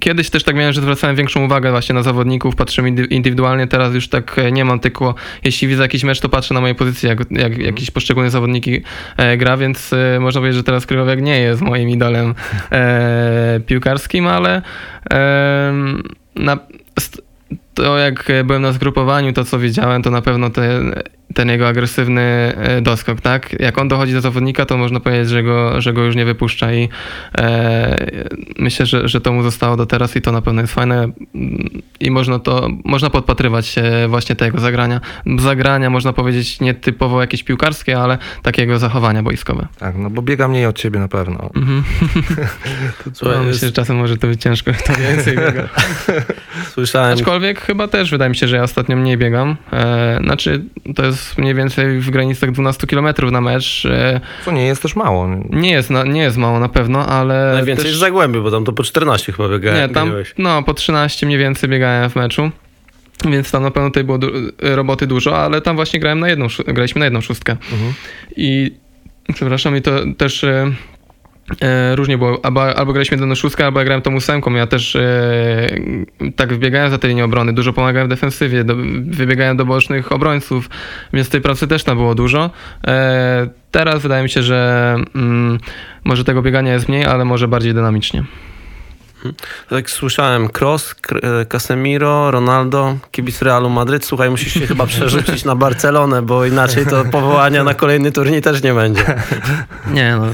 Kiedyś też tak miałem, że zwracałem większą uwagę właśnie na zawodników, patrzymy indy- indywidualnie, teraz już tak e, nie mam, tylko jeśli widzę jakiś mecz, to patrzę na moje pozycje, jak, jak jakiś poszczególny zawodniki e, gra, więc e, można powiedzieć, że teraz Krychowiak nie jest moim idolem e, piłkarskim, ale e, na, to jak byłem na zgrupowaniu, to co widziałem, to na pewno ten, ten jego agresywny e, doskok, tak? Jak on dochodzi do zawodnika, to można powiedzieć, że go, że go już nie wypuszcza i e, myślę, że, że to mu zostało do teraz i to na pewno jest fajne i można to, można podpatrywać się właśnie tego zagrania. Zagrania można powiedzieć nie typowo jakieś piłkarskie, ale takiego zachowania boiskowe. Tak, no bo biega mniej od ciebie na pewno. Mhm. Słuchaj, jest- myślę, że czasem może to być ciężko, to więcej biega. Słyszałem, Aczkolwiek chyba też wydaje mi się, że ja ostatnio mniej biegam. E, znaczy, to jest mniej więcej w granicach 12 km na mecz. E, Co nie jest też mało. nie, jest na, nie jest mało na pewno, ale. najwięcej też, jest Zagłębiu, bo tam to po 14 chyba biegałem. Nie, tam biegałeś. no, po 13 mniej więcej biegałem w meczu. Więc tam na pewno tutaj było du- roboty dużo, ale tam właśnie grałem na jedną, graliśmy na jedną szóstkę. Mhm. I przepraszam, i to też e, e, różnie było. Albo, albo graliśmy jedną szóstkę, albo ja grałem tą ósemką. Ja też e, tak wybiegałem za tę linię obrony, dużo pomagałem w defensywie, do, wybiegałem do bocznych obrońców, więc tej pracy też tam było dużo. E, teraz wydaje mi się, że mm, może tego biegania jest mniej, ale może bardziej dynamicznie. Tak słyszałem, Kroos, e, Casemiro, Ronaldo, kibic Realu Madryt. Słuchaj, musisz się chyba przerzucić na Barcelonę, bo inaczej to powołania na kolejny turniej też nie będzie. Nie, no,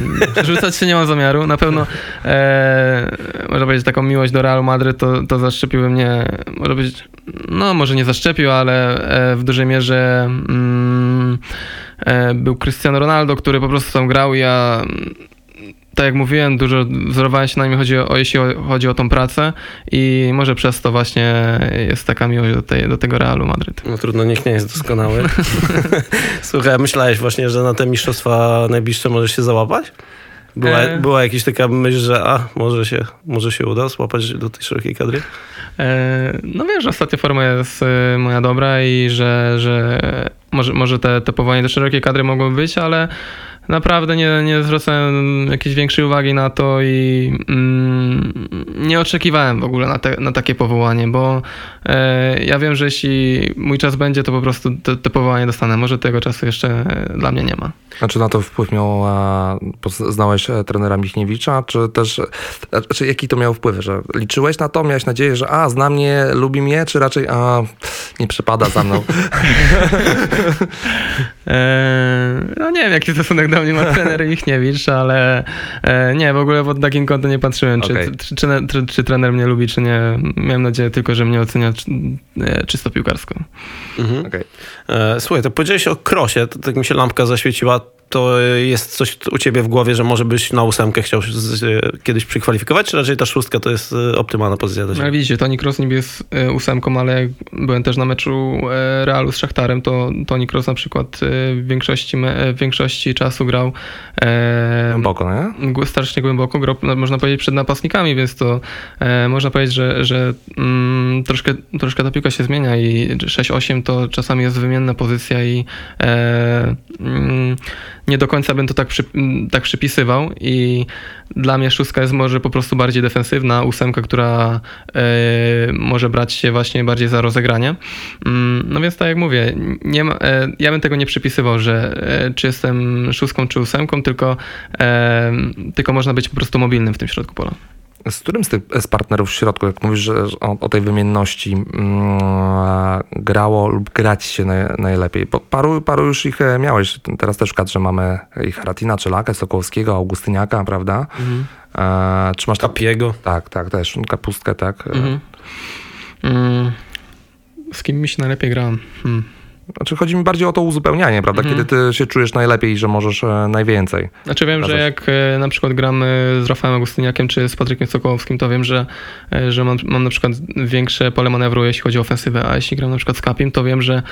rzucać się nie mam zamiaru. Na pewno, e, można powiedzieć, taką miłość do Realu Madryt to, to zaszczepiły mnie, może powiedzieć, no może nie zaszczepił, ale e, w dużej mierze mm, e, był Cristiano Ronaldo, który po prostu tam grał i ja tak jak mówiłem, dużo wzorowałem się na nim, chodzi o, jeśli chodzi o tą pracę i może przez to właśnie jest taka miłość do, tej, do tego Realu Madryt. No trudno, nikt nie jest doskonały. Słuchaj, myślałeś właśnie, że na te mistrzostwa najbliższe możesz się załapać? Była, E. była jakaś taka myśl, że a, może się, może się uda złapać do tej szerokiej kadry? E, No wiesz, że ostatnia forma jest e, moja dobra i że, że może, może te, te powołania do szerokiej kadry mogą być, ale naprawdę nie, nie zwracałem jakiejś większej uwagi na to i mm, nie oczekiwałem w ogóle na, te, na takie powołanie, bo ja wiem, że jeśli mój czas będzie, to po prostu te, powołanie dostanę. Może tego czasu jeszcze e, dla mnie nie ma. A czy na to wpływ miał, a, znałeś e, trenera Michniewicza, czy też, e, czy jaki to miał wpływ, że liczyłeś na to, miałeś nadzieję, że a, zna mnie, lubi mnie, czy raczej a, nie przypada za mną? E, no nie wiem, jaki stosunek do mnie ma trener Michniewicz, ale e, nie, w ogóle pod takim kątem nie patrzyłem, czy, Okej. czy, czy, czy, czy trener mnie lubi, czy nie. Miałem nadzieję tylko, że mnie ocenia e, czysto piłkarsko. Mhm. Okej. E, Słuchaj, to powiedziałeś o krosie, to tak mi się lampka zaświeciła. To jest coś u ciebie w głowie, że może byś na ósemkę chciał kiedyś przykwalifikować, czy raczej ta szóstka to jest e, optymalna pozycja dla No, ciebie? ale widzicie, Toni Kroos niby jest e, ósemką, ale jak byłem też na meczu e, Realu z Szachtarem, to Toni Kroos na przykład w większości, w większości czasu grał Głęboko, nie? Strasznie głęboko, grał, można powiedzieć, przed napastnikami, więc to można powiedzieć, że, że mm, troszkę, troszkę ta piłka się zmienia i 6-8 to czasami jest wymienna pozycja i mm, nie do końca bym to tak, przy, tak przypisywał i dla mnie szóstka jest może po prostu bardziej defensywna, ósemka, która e, może brać się właśnie bardziej za rozegranie. Mm, No więc tak jak mówię, nie ma, e, ja bym tego nie przypisywał, że e, czy jestem szóstką czy ósemką, tylko, tylko można być po prostu mobilnym w tym środku pola. Z którym z tych z partnerów w środku, jak mówisz że o, o tej wymienności, mm, grało lub grać się naj, najlepiej? Bo paru, paru już ich e, miałeś. Teraz też w kadrze mamy i Haratina, Czelakę, Sokołowskiego, Augustyniaka, prawda? E, czy masz. Kapiego. Tak, tak, też. Kapustkę, tak. E, Mhm. Mm, Z kim mi się najlepiej gra? Hmm. Znaczy chodzi mi bardziej o to uzupełnianie, prawda? Mhm. Kiedy ty się czujesz najlepiej, że możesz e, najwięcej. Znaczy wiem, że jak e, na przykład gramy z Rafałem Augustyniakiem czy z Patrykiem Sokołowskim, to wiem, że, e, że mam, mam na przykład większe pole manewru, jeśli chodzi o ofensywę, a jeśli gram na przykład z Kapim, to wiem, że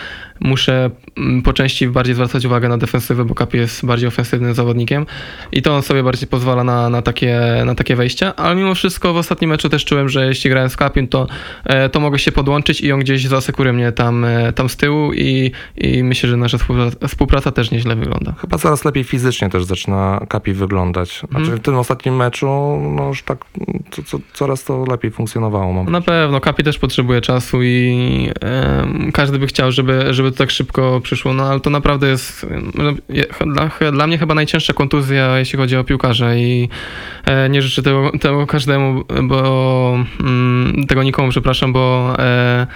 muszę mm, po części bardziej zwracać uwagę na defensywę, bo Kapi jest bardziej ofensywnym zawodnikiem i to on sobie bardziej pozwala na, na, takie, na takie wejścia, ale mimo wszystko w ostatnim meczu też czułem, że jeśli grałem z Kapim, to, e, to mogę się podłączyć i on gdzieś zasekuruje mnie tam, e, tam z tyłu i, i myślę, że nasza współpraca, współpraca też nieźle wygląda. Chyba coraz lepiej fizycznie też zaczyna Kapi wyglądać. Znaczy Mhm. w tym ostatnim meczu, no już tak co, co, coraz to lepiej funkcjonowało. Mam. Na pewno, Kapi też potrzebuje czasu i em, każdy by chciał, żeby, żeby to tak szybko przyszło, no ale to naprawdę jest je- dla, dla mnie chyba najcięższa kontuzja, jeśli chodzi o piłkarza i e, nie życzę tego, tego każdemu, bo mm, tego nikomu, przepraszam, bo e, e,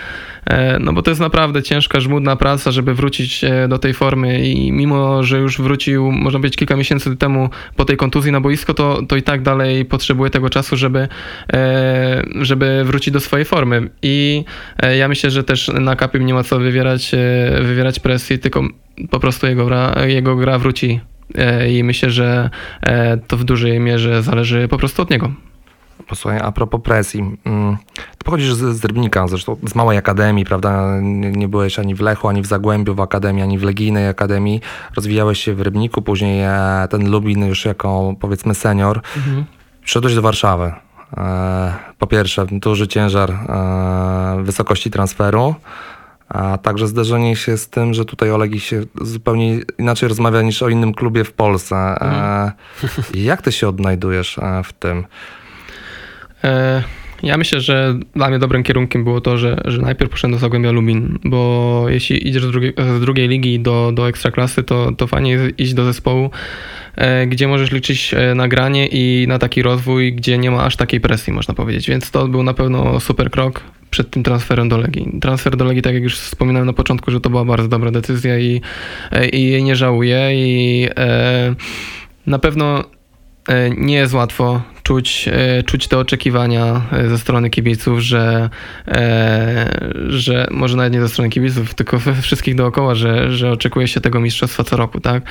no bo to jest naprawdę ciężka, żmudna praca, żeby wrócić e, do tej formy i mimo, że już wrócił, można powiedzieć, kilka miesięcy temu po tej kontuzji na boisko, to, to i tak dalej potrzebuje tego czasu, żeby, e, żeby wrócić do swojej formy. I e, ja myślę, że też na Kapim nie ma co wywierać, e, wywierać presji, tylko po prostu jego gra, jego gra wróci. E, I myślę, że e, to w dużej mierze zależy po prostu od niego. Posłuchaj, a propos presji. mm, Ty pochodzisz z, z Rybnika, zresztą z małej akademii, prawda? Nie, nie byłeś ani w Lechu, ani w Zagłębiu w akademii, ani w Legijnej akademii. Rozwijałeś się w Rybniku, później e, ten Lubin już jako powiedzmy senior. Przyszedłeś do Warszawy. E, Po pierwsze, duży ciężar e, wysokości transferu, a także zderzenie się z tym, że tutaj o Legii się zupełnie inaczej rozmawia niż o innym klubie w Polsce. E, Jak ty się odnajdujesz w tym? E, Ja myślę, że dla mnie dobrym kierunkiem było to, że, że najpierw poszedłem do Zagłębia Lubin, bo jeśli idziesz z drugiej, z drugiej ligi do, do ekstraklasy, to, to fajnie jest iść do zespołu, e, gdzie możesz liczyć e, na granie i na taki rozwój, gdzie nie ma aż takiej presji, można powiedzieć. Więc to był na pewno super krok przed tym transferem do Legii. Transfer do Legii, tak jak już wspominałem na początku, że to była bardzo dobra decyzja i, i jej nie żałuję i e, na pewno nie jest łatwo czuć, e, czuć te oczekiwania e, ze strony kibiców, że, e, że może nawet nie ze strony kibiców, tylko wszystkich dookoła, że, że oczekuje się tego mistrzostwa co roku, tak?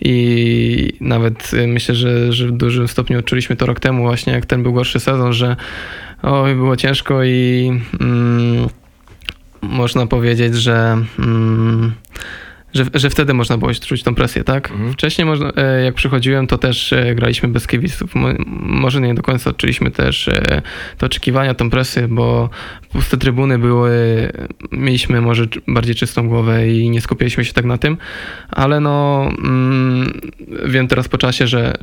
I nawet e, myślę, że, że w dużym stopniu odczuliśmy to rok temu właśnie, jak ten był gorszy sezon, że oj, było ciężko i mm, można powiedzieć, że mm, że, że wtedy można było czuć tą presję, tak? Mhm. Wcześniej można, e, jak przychodziłem, to też e, graliśmy bez kibiców. Mo, może nie do końca odczuliśmy też e, te oczekiwania, tą presję, bo puste trybuny były, mieliśmy może bardziej czystą głowę i nie skupialiśmy się tak na tym, ale no mm, wiem teraz po czasie, że,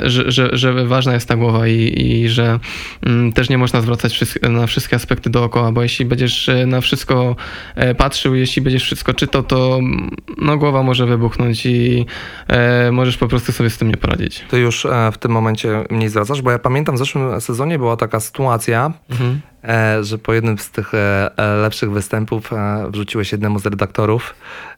że, że, że ważna jest ta głowa i, i że mm, też nie można zwracać na wszystkie aspekty dookoła, bo jeśli będziesz na wszystko patrzył, jeśli będziesz wszystko czytał, to mm, no, głowa może wybuchnąć i e, możesz po prostu sobie z tym nie poradzić. Ty już e, w tym momencie mniej zwracasz, bo ja pamiętam w zeszłym sezonie była taka sytuacja, e, że po jednym z tych e, e, lepszych występów e, wrzuciłeś jednemu z redaktorów.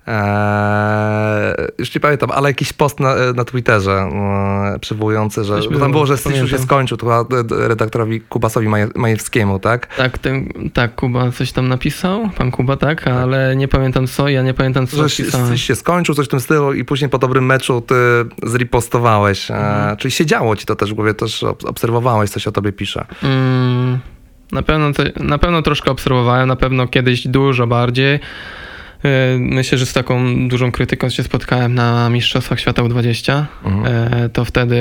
E, już nie pamiętam, ale jakiś post na, na Twitterze e, przywołujący, że Coś bo tam było, że stycz już się skończył, to chyba e, redaktorowi Kubasowi Maje, Majewskiemu, tak? Tak, ten, tak, Kuba coś tam napisał, pan Kuba, tak, ale nie pamiętam co, ja nie pamiętam co Że napisałem. się skończył, coś w tym stylu i później po dobrym meczu ty zripostowałeś. E, czyli siedziało ci to też w głowie, też ob- obserwowałeś, co się o tobie pisze. Mm, na, pewno na pewno troszkę obserwowałem, na pewno kiedyś dużo bardziej. Yy, Myślę, że z taką dużą krytyką się spotkałem na Mistrzostwach Świata U20. Mhm. Yy, To wtedy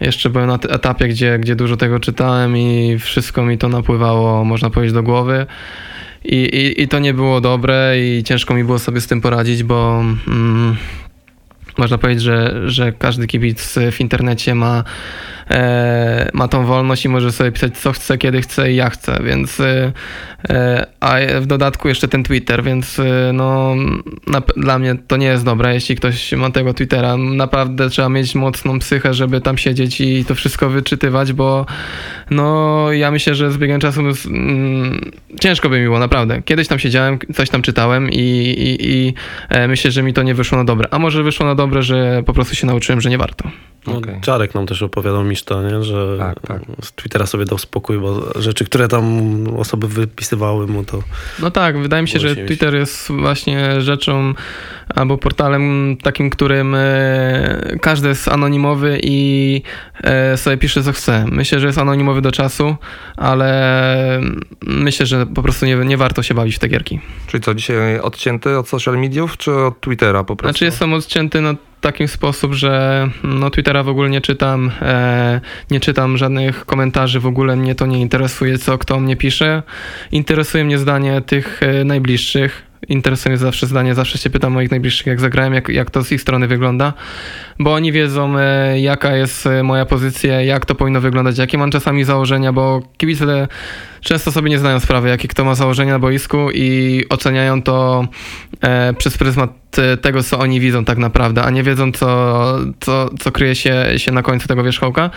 jeszcze byłem na etapie, gdzie, gdzie dużo tego czytałem i wszystko mi to napływało, można powiedzieć, do głowy. I, i, I to nie było dobre i ciężko mi było sobie z tym poradzić, bo mm, można powiedzieć, że, że każdy kibic w internecie ma, e, ma tą wolność i może sobie pisać co chce, kiedy chce i ja chcę, więc e, e, a w dodatku jeszcze ten Twitter, więc e, no na, dla mnie to nie jest dobre, jeśli ktoś ma tego Twittera. Naprawdę trzeba mieć mocną psychę, żeby tam siedzieć i to wszystko wyczytywać, bo no ja myślę, że z biegiem czasu mm, ciężko by mi było, naprawdę. Kiedyś tam siedziałem, coś tam czytałem i, i, i e, myślę, że mi to nie wyszło na dobre. A może wyszło na dobre, że po prostu się nauczyłem, że nie warto. No, Okej. Czarek nam też opowiadał Miszta, nie? że Tak, tak. z Twittera sobie dał spokój, bo rzeczy, które tam osoby wypisywały mu, to No tak, wydaje mi się, że się Twitter jest właśnie rzeczą albo portalem takim, którym e, każdy jest anonimowy i e, sobie pisze co chce. Myślę, że jest anonimowy do czasu, ale myślę, że po prostu nie, nie warto się bawić w te gierki. Czyli co, dzisiaj odcięty od social mediów, czy od Twittera po prostu? Znaczy jestem odcięty na taki sposób, że no Twittera w ogóle nie czytam, e, nie czytam żadnych komentarzy, w ogóle mnie to nie interesuje, co kto mnie pisze. Interesuje mnie zdanie tych e, najbliższych. Interesuje mnie zawsze zdanie, zawsze się pytam moich najbliższych, jak zagrałem, jak, jak to z ich strony wygląda, bo oni wiedzą, e, jaka jest e, moja pozycja, jak to powinno wyglądać, jakie mam czasami założenia, bo kibice często sobie nie zdają sprawy, jakie kto ma założenia na boisku i oceniają to e, przez pryzmat tego, co oni widzą tak naprawdę, a nie wiedzą, co, co, co kryje się, się na końcu tego wierzchołka.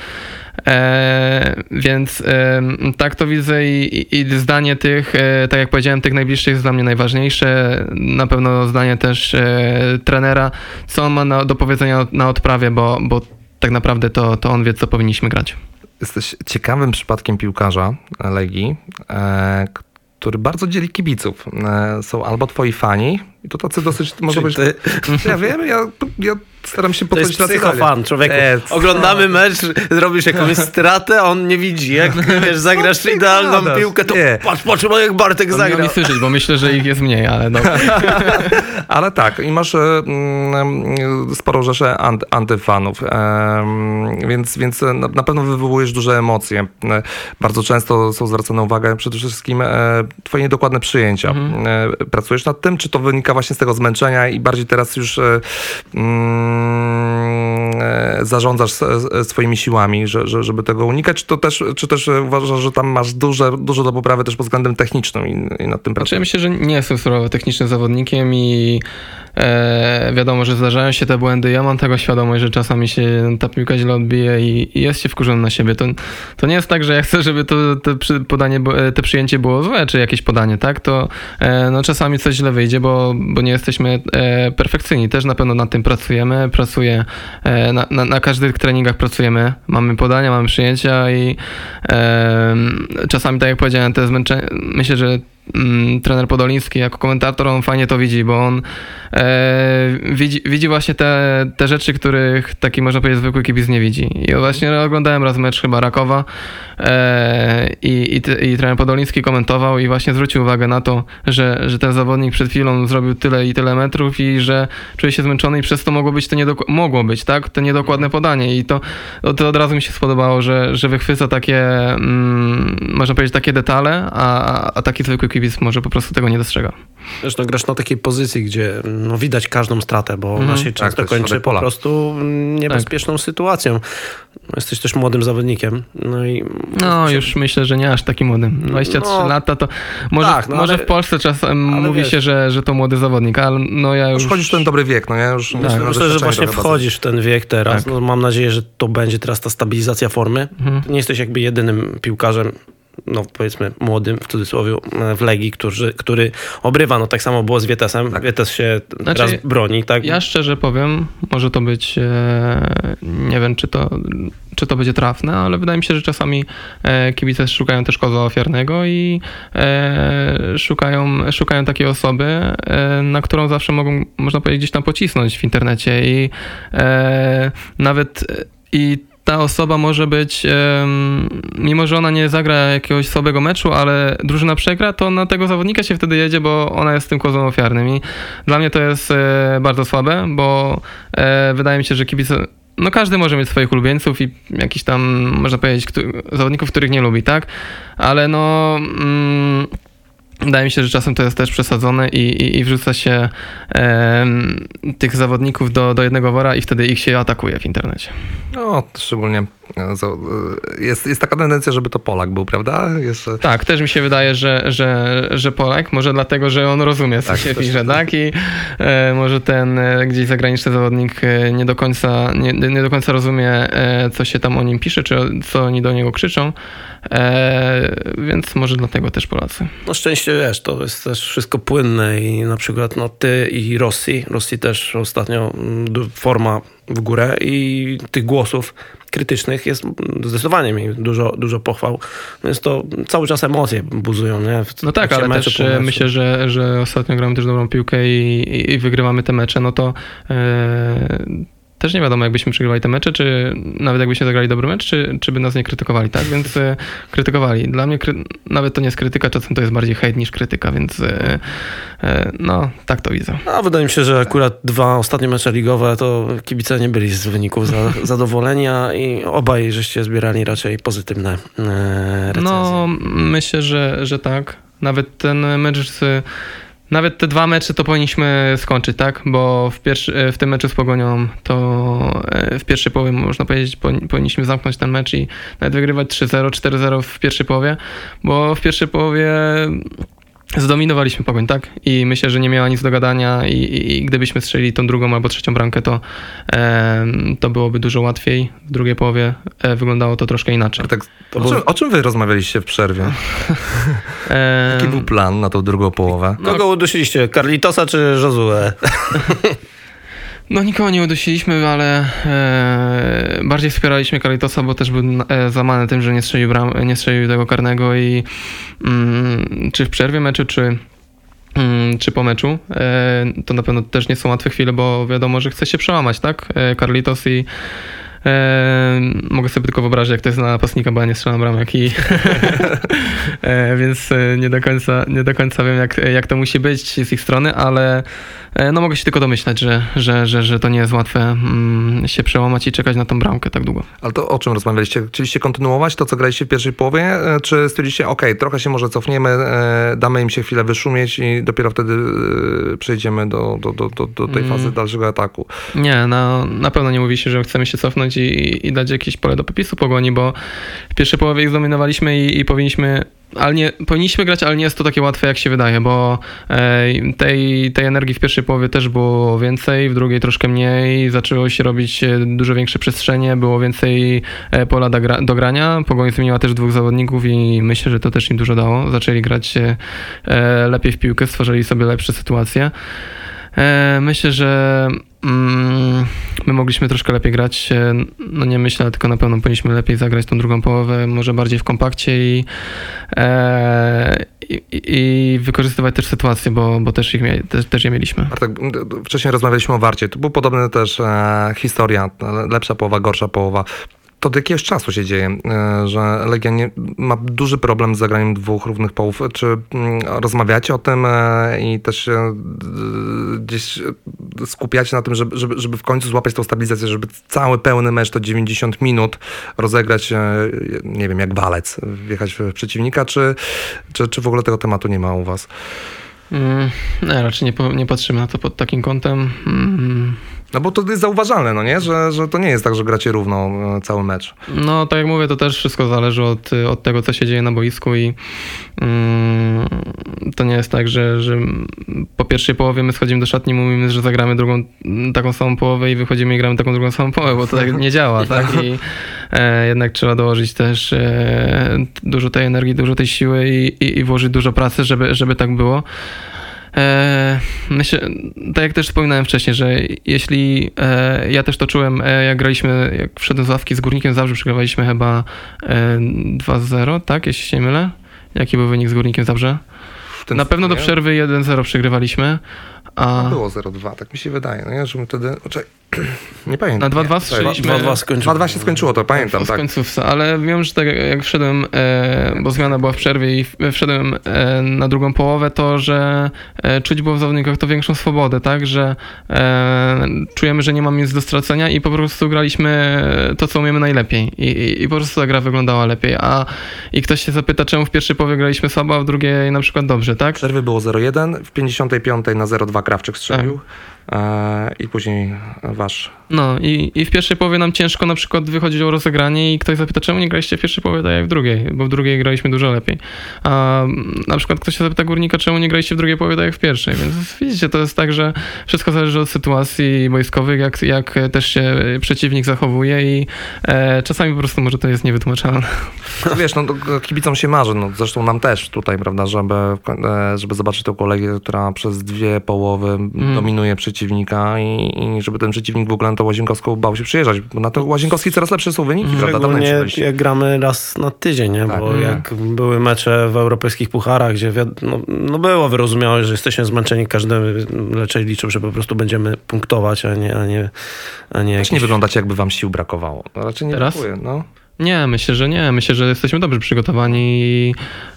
E, więc e, tak to widzę i, i, zdanie tych, e, tak jak powiedziałem, tych najbliższych jest dla mnie najważniejsze. Na pewno zdanie też e, trenera, co on ma na, do powiedzenia na odprawie, bo, bo tak naprawdę to, to on wie, co powinniśmy grać. Jesteś ciekawym przypadkiem piłkarza Legii, e, który bardzo dzieli kibiców. E, są albo twoi fani, i to tacy dosyć, może być... ty, Ja wiem, ja, ja staram się to jest psychofan, człowieku. Nie, Oglądamy mecz, zrobisz jakąś stratę, a on nie widzi. Jak wiesz, zagrasz ty idealną gadasz? piłkę, to Nie. patrz, patrz, jak Bartek miło zagrał. mi słyszeć, bo myślę, że ich jest mniej, ale dobra. Ale tak, i masz e, mm, sporą rzeszę ant, antyfanów, em, więc, więc na, na pewno wywołujesz duże emocje. E, Bardzo często są zwracane uwagę przede wszystkim e, twoje niedokładne przyjęcia. E, Pracujesz nad tym, czy to wynika właśnie z tego zmęczenia i bardziej teraz już e, mm, e, zarządzasz s- s- swoimi siłami, że, że, żeby tego unikać, czy to też, czy też e, uważasz, że tam masz duże, dużo do poprawy też pod względem technicznym i, i nad tym Znaczy, ja pracujesz? myślę, że nie jestem surowo technicznym zawodnikiem i e, wiadomo, że zdarzają się te błędy. Ja mam tego świadomość, że czasami się ta piłka źle odbije i, i jest się wkurzony na siebie. To, to nie jest tak, że ja chcę, żeby to, to przy, podanie, e, te przyjęcie było złe, czy jakieś podanie, tak? To e, no, czasami coś źle wyjdzie, bo, bo nie jesteśmy e, perfekcyjni. Też na pewno nad tym pracujemy. Pracuję e, na, na, na każdych treningach pracujemy. Mamy podania, mamy przyjęcia i czasami, tak jak powiedziałem, te zmęczenie, myślę, że trener Podoliński jako komentator, on fajnie to widzi, bo on e, widzi, widzi właśnie te, te rzeczy, których taki można powiedzieć zwykły kibic nie widzi. I właśnie oglądałem raz mecz chyba Rakowa e, i, i, i trener Podoliński komentował i właśnie zwrócił uwagę na to, że, że ten zawodnik przed chwilą zrobił tyle i tyle metrów i że czuje się zmęczony i przez to mogło być to niedok- mogło być, tak? To niedokładne podanie i to, to od razu mi się spodobało, że, że wychwyca takie, mm, można powiedzieć, takie detale, a, a taki zwykły kibic może po prostu tego nie dostrzega. Zresztą grasz na takiej pozycji, gdzie no, widać każdą stratę, bo ona się Tak, często to jest kończy po prostu mm, niebezpieczną sytuacją. Jesteś też młodym zawodnikiem. No i No, już myślę, że nie aż taki młody. 23 No, lata to może, tak, no, może ale- w Polsce czasem mówi wiesz- się, że, że to młody zawodnik, ale no ja już... Już wchodzisz w ten dobry wiek, no nie? Już Myślę, na myślę, że właśnie wchodzisz w ten wiek teraz. Tak. No, mam nadzieję, że to będzie teraz ta stabilizacja formy. Mhm. Nie jesteś jakby jedynym piłkarzem, no powiedzmy młodym w cudzysłowie, e, w Legii, który, który obrywa. No tak samo było z Wietesem. Wietes się Znaczy, teraz broni, tak? Ja szczerze powiem, może to być, e, nie wiem czy to, czy to będzie trafne, ale wydaje mi się, że czasami e, kibice szukają też kozła ofiarnego i szukają, szukają takiej osoby, na którą zawsze mogą, można powiedzieć, gdzieś tam pocisnąć w internecie i nawet i ta osoba może być, mimo że ona nie zagra jakiegoś słabego meczu, ale drużyna przegra, to na tego zawodnika się wtedy jedzie, bo ona jest tym kozłem ofiarnym. I dla mnie to jest e, bardzo słabe, bo e, wydaje mi się, że kibice. No każdy może mieć swoich ulubieńców i jakiś tam, można powiedzieć, zawodników, których nie lubi, tak? Ale no. Mm, Wydaje mi się, że czasem to jest też przesadzone i, i, i wrzuca się em, tych zawodników do, do jednego wora i wtedy ich się atakuje w internecie. No, szczególnie e, e, jest, jest taka tendencja, żeby to Polak był, prawda? Jeszcze Tak, też mi się wydaje, że, że, że Polak, może dlatego, że on rozumie, co Tak, się też- pisze, tak? I e, może ten e, gdzieś zagraniczny zawodnik e, nie do końca, nie, nie do końca rozumie, e, co się tam o nim pisze, czy co oni do niego krzyczą, e, więc może dlatego też Polacy. No szczęście wiesz, to jest też wszystko płynne i na przykład no, ty i Rossi, Rossi też ostatnio mm, forma w górę i tych głosów krytycznych jest zdecydowanie mi dużo, dużo pochwał. Więc to cały czas emocje buzują, nie? W No tak, ale meczu, też e, myślę, że, że ostatnio gramy też dobrą piłkę i, i, i wygrywamy te mecze, no to e, też nie wiadomo, jakbyśmy przegrywali te mecze, czy nawet jakbyśmy zagrali dobry mecz, czy, czy by nas nie krytykowali, tak? Więc e, krytykowali. Dla mnie kry, nawet to nie jest krytyka, czasem to jest bardziej hejt niż krytyka, więc e, e, no, tak to widzę. A wydaje mi się, że akurat dwa ostatnie mecze ligowe to kibice nie byli z wyników za, zadowolenia i obaj żeście zbierali raczej pozytywne e, recenzje. No, myślę, że, że tak. Nawet ten mecz z, Nawet te dwa mecze to powinniśmy skończyć, tak? Bo w, pierwszy, w tym meczu z Pogonią to e, w pierwszej połowie, można powiedzieć, powin- powinniśmy zamknąć ten mecz i nawet wygrywać 3-0, 4-0 w pierwszej połowie, bo w pierwszej połowie zdominowaliśmy Pogoń, tak? I myślę, że nie miała nic do gadania i, i, i gdybyśmy strzelili tą drugą albo trzecią bramkę, to, em, to byłoby dużo łatwiej. W drugiej połowie e, wyglądało to troszkę inaczej. Tak, To o, czym, o czym wy rozmawialiście w przerwie? Em, Jaki był plan na tą drugą połowę? Kogo udusiliście? Carlitosa czy Josue? No nikogo nie udusiliśmy, ale e, bardziej wspieraliśmy Kalitosa, bo też był e, zamany tym, że nie strzelił, bram, nie strzelił tego karnego i mm, czy w przerwie meczu, czy, mm, czy po meczu, e, to na pewno też nie są łatwe chwile, bo wiadomo, że chce się przełamać, tak? E, Carlitos i E, mogę sobie tylko wyobrazić, jak to jest na napastnika, bo ja nie strzelam bramek i e, więc e, nie do końca, nie do końca wiem, jak, jak to musi być z ich strony, ale no mogę się tylko domyślać, że, że, że, że to nie jest łatwe mm, się przełamać i czekać na tą bramkę tak długo. Ale to o czym rozmawialiście? Chcieliście kontynuować to, co graliście w pierwszej połowie? e, Czy stwierdziliście, ok, trochę się może cofniemy, e, damy im się chwilę wyszumieć i dopiero wtedy e, przejdziemy do, do, do, do, do tej Mm. fazy dalszego ataku? Nie, na, na pewno nie mówi się, że chcemy się cofnąć i, i dać jakieś pole do popisu pogoni, bo w pierwszej połowie ich zdominowaliśmy i, i powinniśmy. Ale nie, powinniśmy grać, ale nie jest to takie łatwe, jak się wydaje, bo tej, tej energii w pierwszej połowie też było więcej, w drugiej troszkę mniej. Zaczęło się robić e, dużo większe przestrzenie, było więcej e, pola do, gra, do grania. Pogoń zmieniła też dwóch zawodników i myślę, że to też im dużo dało. Zaczęli grać e, lepiej w piłkę, stworzyli sobie lepsze sytuacje. Myślę, że my mogliśmy troszkę lepiej grać. e, No nie myślę, tylko na pewno powinniśmy lepiej zagrać tą drugą połowę, może bardziej w kompakcie i, e, i, i wykorzystywać też sytuację, bo, bo też, ich też, też je mieliśmy. Bartek, wcześniej rozmawialiśmy o Warcie. To był podobny też e, historia, lepsza połowa, gorsza połowa. To od jakiegoś czasu się dzieje, e, że Legia nie, ma duży problem z zagraniem dwóch równych połów. Czy mm, rozmawiacie o tym e, i też d- gdzieś e, skupiacie na tym, żeby, żeby, żeby w końcu złapać tą stabilizację, żeby cały pełny mecz to 90 minut rozegrać, e, nie wiem, jak walec, wjechać w przeciwnika, czy, czy, czy w ogóle tego tematu nie ma u was? Mm, raczej nie, nie patrzymy na to pod takim kątem. Mm, No bo to jest zauważalne, no nie? Że, że to nie jest tak, że gracie równo e, cały mecz. No, tak jak mówię, to też wszystko zależy od, od tego, co się dzieje na boisku i mm, to nie jest tak, że, że po pierwszej połowie my schodzimy do szatni, mówimy, że zagramy drugą taką samą połowę i wychodzimy i gramy taką drugą samą połowę, bo to tak nie działa, tak? I e, jednak trzeba dołożyć też e, dużo tej energii, dużo tej siły i, i, i włożyć dużo pracy, żeby, żeby tak było. E, myślę, tak jak też wspominałem wcześniej, że jeśli e, ja też to czułem, e, jak graliśmy, jak wszedłem z ławki z Górnikiem Zabrze, przegrywaliśmy chyba e, 2-0, tak, jeśli się nie mylę. Jaki był wynik z Górnikiem Zabrze? Na pewno do przerwy 1-0 przegrywaliśmy, a No było 0-2, tak mi się wydaje. No nie, że my wtedy... Czekaj, nie pamiętam. na 2-2 Nie, strzeliśmy. 2-2 skończyło. 2-2 się skończyło, to pamiętam, w tak. końcówce, ale wiem, że tak jak wszedłem, e, bo zmiana była w przerwie i w- wszedłem e, na drugą połowę, to że e, czuć było w zawodnikach to większą swobodę, tak, że e, czujemy, że nie mamy nic do stracenia i po prostu graliśmy to, co umiemy najlepiej i, i, i po prostu ta gra wyglądała lepiej, a i ktoś się zapyta, czemu w pierwszej połowie graliśmy słabo, a w drugiej na przykład dobrze, tak? Przerwy było 0-1, w 55 na 0-2 Krawczyk strzelił. E, i później wasz. No i, i w pierwszej połowie nam ciężko na przykład wychodziło o rozegranie i ktoś zapyta, czemu nie graliście w pierwszej połowie jak w drugiej, bo w drugiej graliśmy dużo lepiej. A mm, na przykład ktoś się zapyta Górnika, czemu nie graliście w drugiej połowie jak w pierwszej, więc widzicie, to jest tak, że wszystko zależy od sytuacji boiskowych, jak, jak też się przeciwnik zachowuje i e, czasami po prostu może to jest niewytłumaczalne. No wiesz, no kibicom się marzy, no zresztą nam też tutaj, prawda, żeby, e, żeby zobaczyć tą kolegę, która przez dwie połowy dominuje przeciwnika i, i żeby ten przeciwnik w ogóle na tą Łazienkowską bał się przyjeżdżać, bo na to Łazienkowskiej coraz lepsze są wyniki, prawda, tam jak gramy raz na tydzień, nie? Tak. bo Mhm. jak były mecze w europejskich pucharach, gdzie no, no było wyrozumiałe, że jesteśmy zmęczeni, każdy raczej liczył, że po prostu będziemy punktować, a nie, a nie, a nie Też jakieś... nie wyglądacie, jakby wam sił brakowało. No, raczej nie Teraz? brakuje, no. Nie, myślę, że nie. Myślę, że jesteśmy dobrze przygotowani.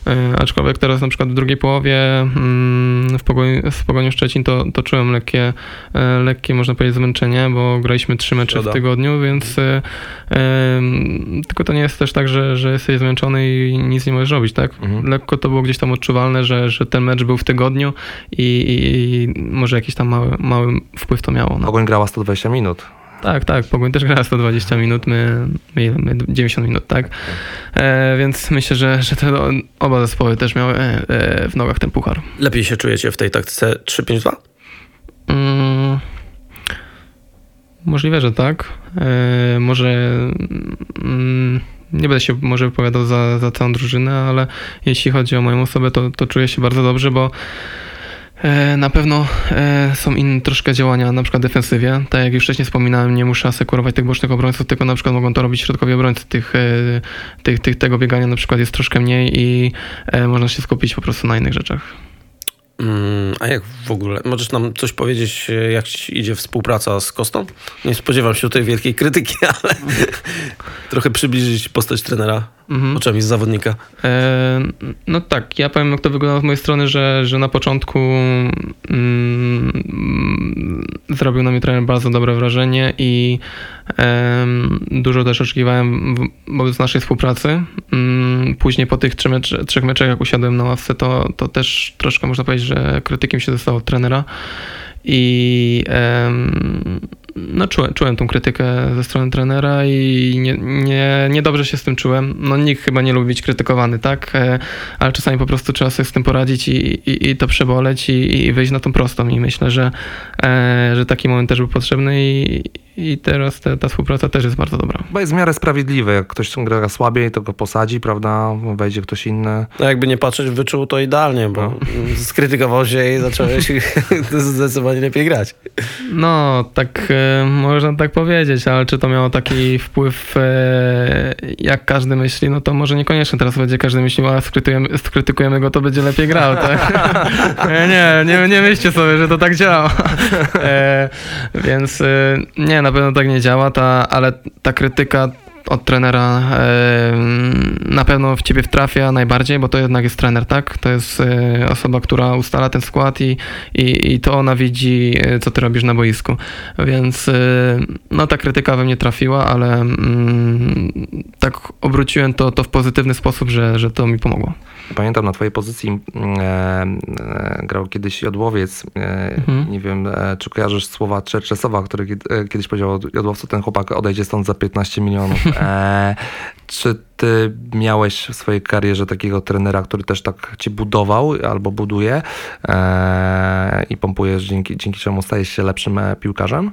y, aczkolwiek teraz na przykład w drugiej połowie mm, w, Pogoni, w Pogoniu Szczecin to, to czułem lekkie, e, lekkie, można powiedzieć, zmęczenie, bo graliśmy trzy mecze w tygodniu, więc ym, tylko to nie jest też tak, że, że jesteś zmęczony i nic nie możesz robić, tak? Mhm. Lekko to było gdzieś tam odczuwalne, że, że ten mecz był w tygodniu i, i, i może jakiś tam mały, mały wpływ to miało. No. Pogoń grała 120 minut. Tak, tak. Pogoń też grała 120 minut, my, my, ile? my 90 minut, tak? E, więc myślę, że, że te oba zespoły też miały e, e, w nogach ten puchar. Lepiej się czujecie w tej taktyce 3-5-2? Mm, możliwe, że tak. E, może mm, nie będę się może wypowiadał za, za całą drużynę, ale jeśli chodzi o moją osobę, to, to czuję się bardzo dobrze, bo na pewno e, są inne troszkę działania, na przykład defensywie. Tak jak już wcześniej wspominałem, nie muszę asekurować tych bocznych obrońców, tylko na przykład mogą to robić środkowi obrońcy. Tych, e, tych, tych, tego biegania na przykład jest troszkę mniej i e, można się skupić po prostu na innych rzeczach. Mm, a jak w ogóle? Możesz nam coś powiedzieć, e, jak ci idzie współpraca z Kostą? Nie spodziewam się tutaj wielkiej krytyki, ale trochę przybliżyć postać trenera Mhm. oczami zawodnika. E, No tak, ja powiem jak to wygląda z mojej strony, że, że na początku mm, zrobił na mnie trener bardzo dobre wrażenie i em, dużo też oczekiwałem wobec naszej współpracy. Mm, Później po tych trzech, mecz, trzech meczach, jak usiadłem na ławce, to, to też troszkę można powiedzieć, że krytykiem się zostało od trenera. I em, no, czułem, czułem tą krytykę ze strony trenera i nie, nie, niedobrze się z tym czułem. No nikt chyba nie lubi być krytykowany, tak? E, Ale czasami po prostu trzeba sobie z tym poradzić i, i, i to przeboleć i, i wyjść na tą prostą. I myślę, że, e, że taki moment też był potrzebny i, i teraz te, ta współpraca też jest bardzo dobra. Bo jest w miarę sprawiedliwe. Jak ktoś gra słabiej, to go posadzi, prawda? Wejdzie ktoś inny. No jakby nie patrzeć, wyczuł to idealnie, bo No. skrytykował się i zacząłeś zdecydowanie lepiej grać. No, tak e, można tak powiedzieć, ale czy to miało taki wpływ, e, jak każdy myśli, no to może niekoniecznie teraz będzie każdy myślił, a skrytykujemy, skrytykujemy go, to będzie lepiej grał, tak? E, nie, nie, nie myślcie sobie, że to tak działa. E, więc e, na pewno tak nie działa, ta, ale ta krytyka od trenera na pewno w ciebie wtrafia najbardziej, bo to jednak jest trener, tak? To jest e, osoba, która ustala ten skład i, i, i to ona widzi, e, co ty robisz na boisku. Więc e, no ta krytyka we mnie trafiła, ale mm, tak obróciłem to, to w pozytywny sposób, że, że to mi pomogło. Pamiętam na twojej pozycji e, e, grał kiedyś Jodłowiec. E, Mhm. Nie wiem, czy kojarzysz słowa Czerczesowa, który kied- kiedyś powiedział Jodłowcu, ten chłopak odejdzie stąd za 15 milionów. E, czy ty miałeś w swojej karierze takiego trenera, który też tak cię budował albo buduje e, i pompujesz, dzięki, dzięki czemu stajesz się lepszym e, piłkarzem?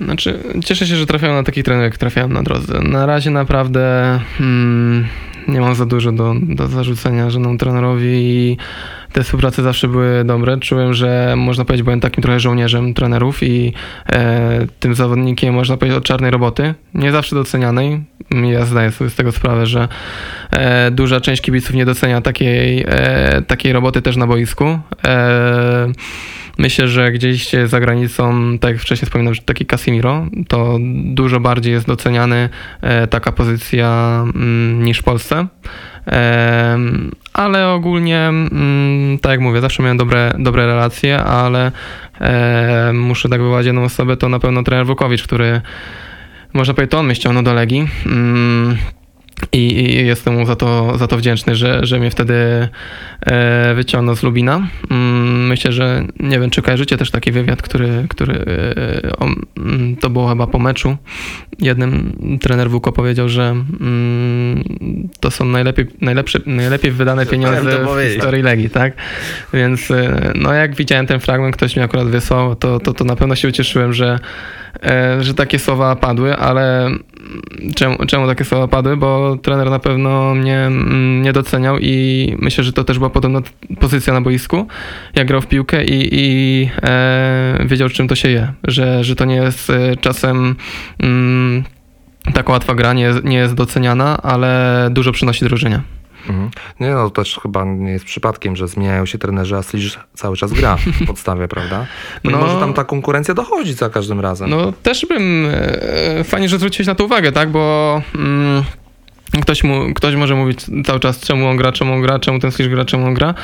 Znaczy, cieszę się, że trafiałem na takich trenerów, jak trafiałem na drodze. Na razie naprawdę mm, nie mam za dużo do, do zarzucenia żadnemu trenerowi i te współprace zawsze były dobre. Czułem, że można powiedzieć, byłem takim trochę żołnierzem trenerów i e, tym zawodnikiem, można powiedzieć, od czarnej roboty. Nie zawsze docenianej. Ja zdaję sobie z tego sprawę, że e, duża część kibiców nie docenia takiej, e, takiej roboty też na boisku. E, Myślę, że gdzieś za granicą, tak jak wcześniej wspominałem, że taki Casimiro, to dużo bardziej jest doceniany e, taka pozycja mm, niż w Polsce. Ale ogólnie, mm, tak jak mówię, zawsze miałem dobre, dobre relacje, ale muszę tak wywołać jedną osobę, to na pewno trener Wukowicz, który można powiedzieć, to on mnie ściągnął do Legii. I, I jestem mu za to, za to wdzięczny, że, że mnie wtedy e, wyciągnął z Lubina. Mm, myślę, że nie wiem, czy kojarzycie też taki wywiad, który, który e, o, mm, to było chyba po meczu. Jednym trener Wuko powiedział, że mm, to są najlepiej, najlepsze, najlepiej wydane pieniądze w historii Legii, tak? Więc e, no jak widziałem ten fragment, ktoś mi akurat wysłał, to, to, to na pewno się ucieszyłem, że, że takie słowa padły, ale czemu, czemu takie słowa padły? Bo trener na pewno mnie mm, nie doceniał i myślę, że to też była podobna pozycja na boisku, jak grał w piłkę i, i e, wiedział, czym to się je, że, że to nie jest e, czasem mm, taka łatwa gra, nie, nie jest doceniana, ale dużo przynosi drużynie. Mhm. Nie no, to też chyba nie jest przypadkiem, że zmieniają się trenerzy, a Sliż cały czas gra w podstawie, prawda? No, No. może tam ta konkurencja dochodzi za każdym razem. No też bym. E, fajnie, że zwróciłeś na to uwagę, tak? Bo. Mm, Ktoś, mu, ktoś może mówić cały czas, czemu on gra, czemu on gra, czemu ten Slish gra, czemu on gra,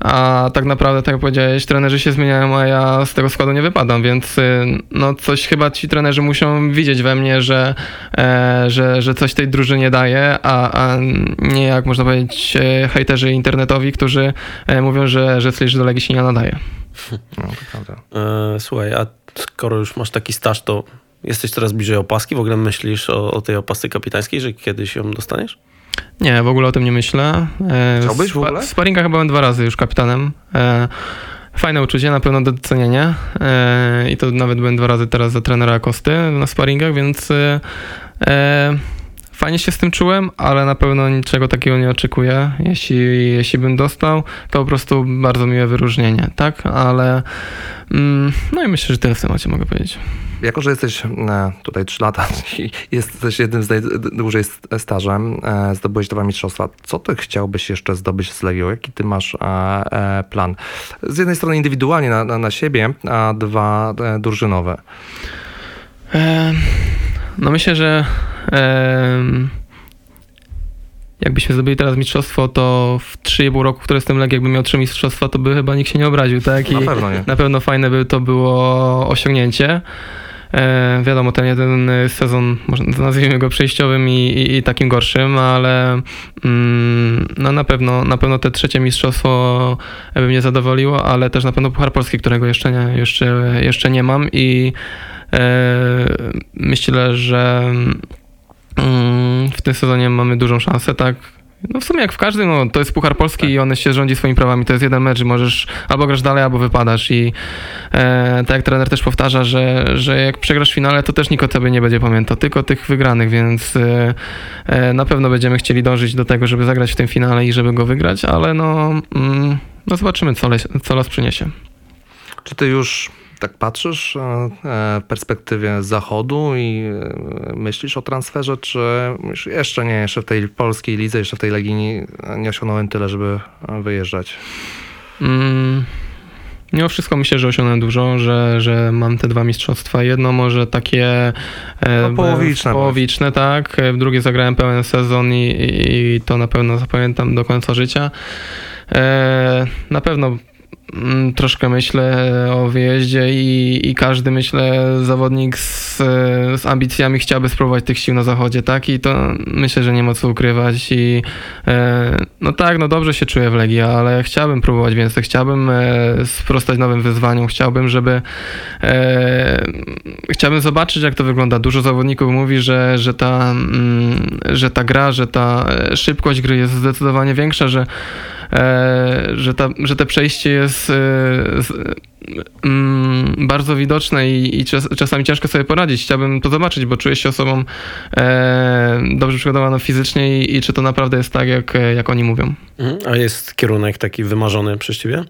a tak naprawdę, tak jak powiedziałeś, trenerzy się zmieniają, a ja z tego składu nie wypadam, więc y, no coś chyba ci trenerzy muszą widzieć we mnie, że, e, że, że coś tej drużynie daje, a, a nie jak można powiedzieć e, hejterzy internetowi, którzy e, mówią, że, że Slish do Legii się nie nadaje. No, to prawda. E, słuchaj, a skoro już masz taki staż, to jesteś coraz bliżej opaski? W ogóle myślisz o, o tej opasce kapitańskiej, że kiedyś ją dostaniesz? Nie, w ogóle o tym nie myślę. E, Chciałbyś w ogóle? W sparingach chyba byłem dwa razy już kapitanem. E, Fajne uczucie, na pewno docenienie. E, I to nawet byłem dwa razy teraz za trenera Kosty na sparingach, więc fajnie się z tym czułem, ale na pewno niczego takiego nie oczekuję. Jeśli, jeśli bym dostał, to po prostu bardzo miłe wyróżnienie, tak? Ale mm, no i myślę, że tyle w temacie mogę powiedzieć. Jako, że jesteś e, tutaj 3 lata i jesteś jednym z najdłużej stażem, e, zdobyłeś dwa mistrzostwa. Co ty chciałbyś jeszcze zdobyć z Legią? Jaki ty masz e, plan? Z jednej strony indywidualnie na, na, na siebie, a dwa drużynowe. E, No myślę, że jakbyśmy zdobyli teraz mistrzostwo, to w 3,5 roku, które jestem Legii, jakbym miał trzy mistrzostwa, to by chyba nikt się nie obraził, tak? Na pewno nie. Na pewno fajne by to było osiągnięcie. E, wiadomo, ten jeden sezon, może nazwijmy go przejściowym i, i, i takim gorszym, ale mm, no na pewno na pewno te trzecie mistrzostwo by mnie zadowoliło, ale też na pewno Puchar Polski, którego jeszcze nie, jeszcze, jeszcze nie mam i myślę, że mm, w tym sezonie mamy dużą szansę, tak? No w sumie jak w każdym, no, to jest Puchar Polski i on się rządzi swoimi prawami. To jest jeden mecz i możesz albo grasz dalej, albo wypadasz. I e, tak jak trener też powtarza, że, że jak przegrasz w finale, to też nikt o tobie nie będzie pamiętał, tylko tych wygranych, więc e, e, na pewno będziemy chcieli dążyć do tego, żeby zagrać w tym finale i żeby go wygrać, ale no, mm, no zobaczymy, co, les, co los przyniesie. Czy ty już tak patrzysz e, e, w perspektywie zachodu i e, myślisz o transferze, czy jeszcze nie, jeszcze w tej polskiej lidze, jeszcze w tej Legii nie, nie osiągnąłem tyle, żeby wyjeżdżać? Mm, mimo wszystko myślę, że osiągnąłem dużo, że, że mam te dwa mistrzostwa. Jedno może takie No, połowiczne. połowiczne, tak. W drugie zagrałem pełen sezon i, i to na pewno zapamiętam do końca życia. Na pewno troszkę myślę o wyjeździe i, i każdy, myślę, zawodnik z, z ambicjami chciałby spróbować tych sił na zachodzie, tak? I to myślę, że nie ma co ukrywać i e, no tak, no dobrze się czuję w Legii, ale chciałbym próbować więcej, chciałbym e, sprostać nowym wyzwaniom, chciałbym, żeby e, chciałbym zobaczyć, jak to wygląda. Dużo zawodników mówi, że, że, ta, mm, że ta gra, że ta szybkość gry jest zdecydowanie większa, że że, ta, że te przejście jest e, mm, bardzo widoczne i, i czas, czasami ciężko sobie poradzić. Chciałbym to zobaczyć, bo czuję się osobą e, dobrze przygotowaną fizycznie i, i czy to naprawdę jest tak, jak, jak oni mówią. Mhm. A jest kierunek taki wymarzony przez ciebie?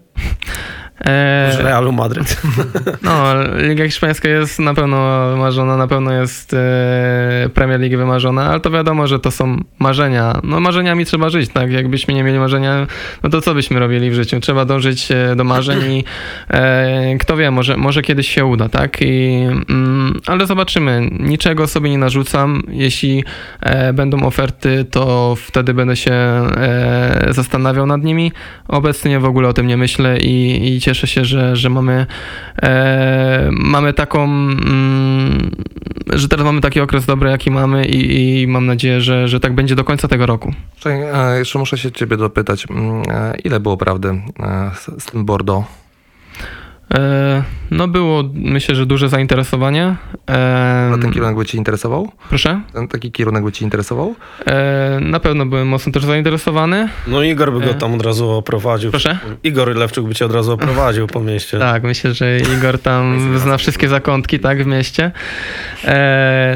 E, Realu Madryt? No, Liga Hiszpańska jest na pewno wymarzona, na pewno jest e, Premier League wymarzona, ale to wiadomo, że to są marzenia. No marzeniami trzeba żyć, tak? Jakbyśmy nie mieli marzenia, no to co byśmy robili w życiu? Trzeba dążyć e, do marzeń i e, kto wie, może, może kiedyś się uda, tak? I, mm, ale zobaczymy. Niczego sobie nie narzucam. Jeśli e, będą oferty, to wtedy będę się e, zastanawiał nad nimi. Obecnie w ogóle o tym nie myślę i, i cieszę się, że, że mamy, e, mamy taką, mm, że teraz mamy taki okres dobry, jaki mamy i, i mam nadzieję, że, że tak będzie do końca tego roku. E, Jeszcze muszę się ciebie dopytać, mm, e, ile było prawdy e, z tym Bordeaux? E, no było, myślę, że duże zainteresowanie. E, A ten kierunek by cię interesował? Proszę? Ten taki kierunek by cię interesował? E, na pewno byłem mocno też zainteresowany. No Igor by go tam od razu oprowadził. Proszę? Igor Lewczuk by cię od razu oprowadził po mieście. Tak, myślę, że Igor tam zna wszystkie zakątki, tak, w mieście.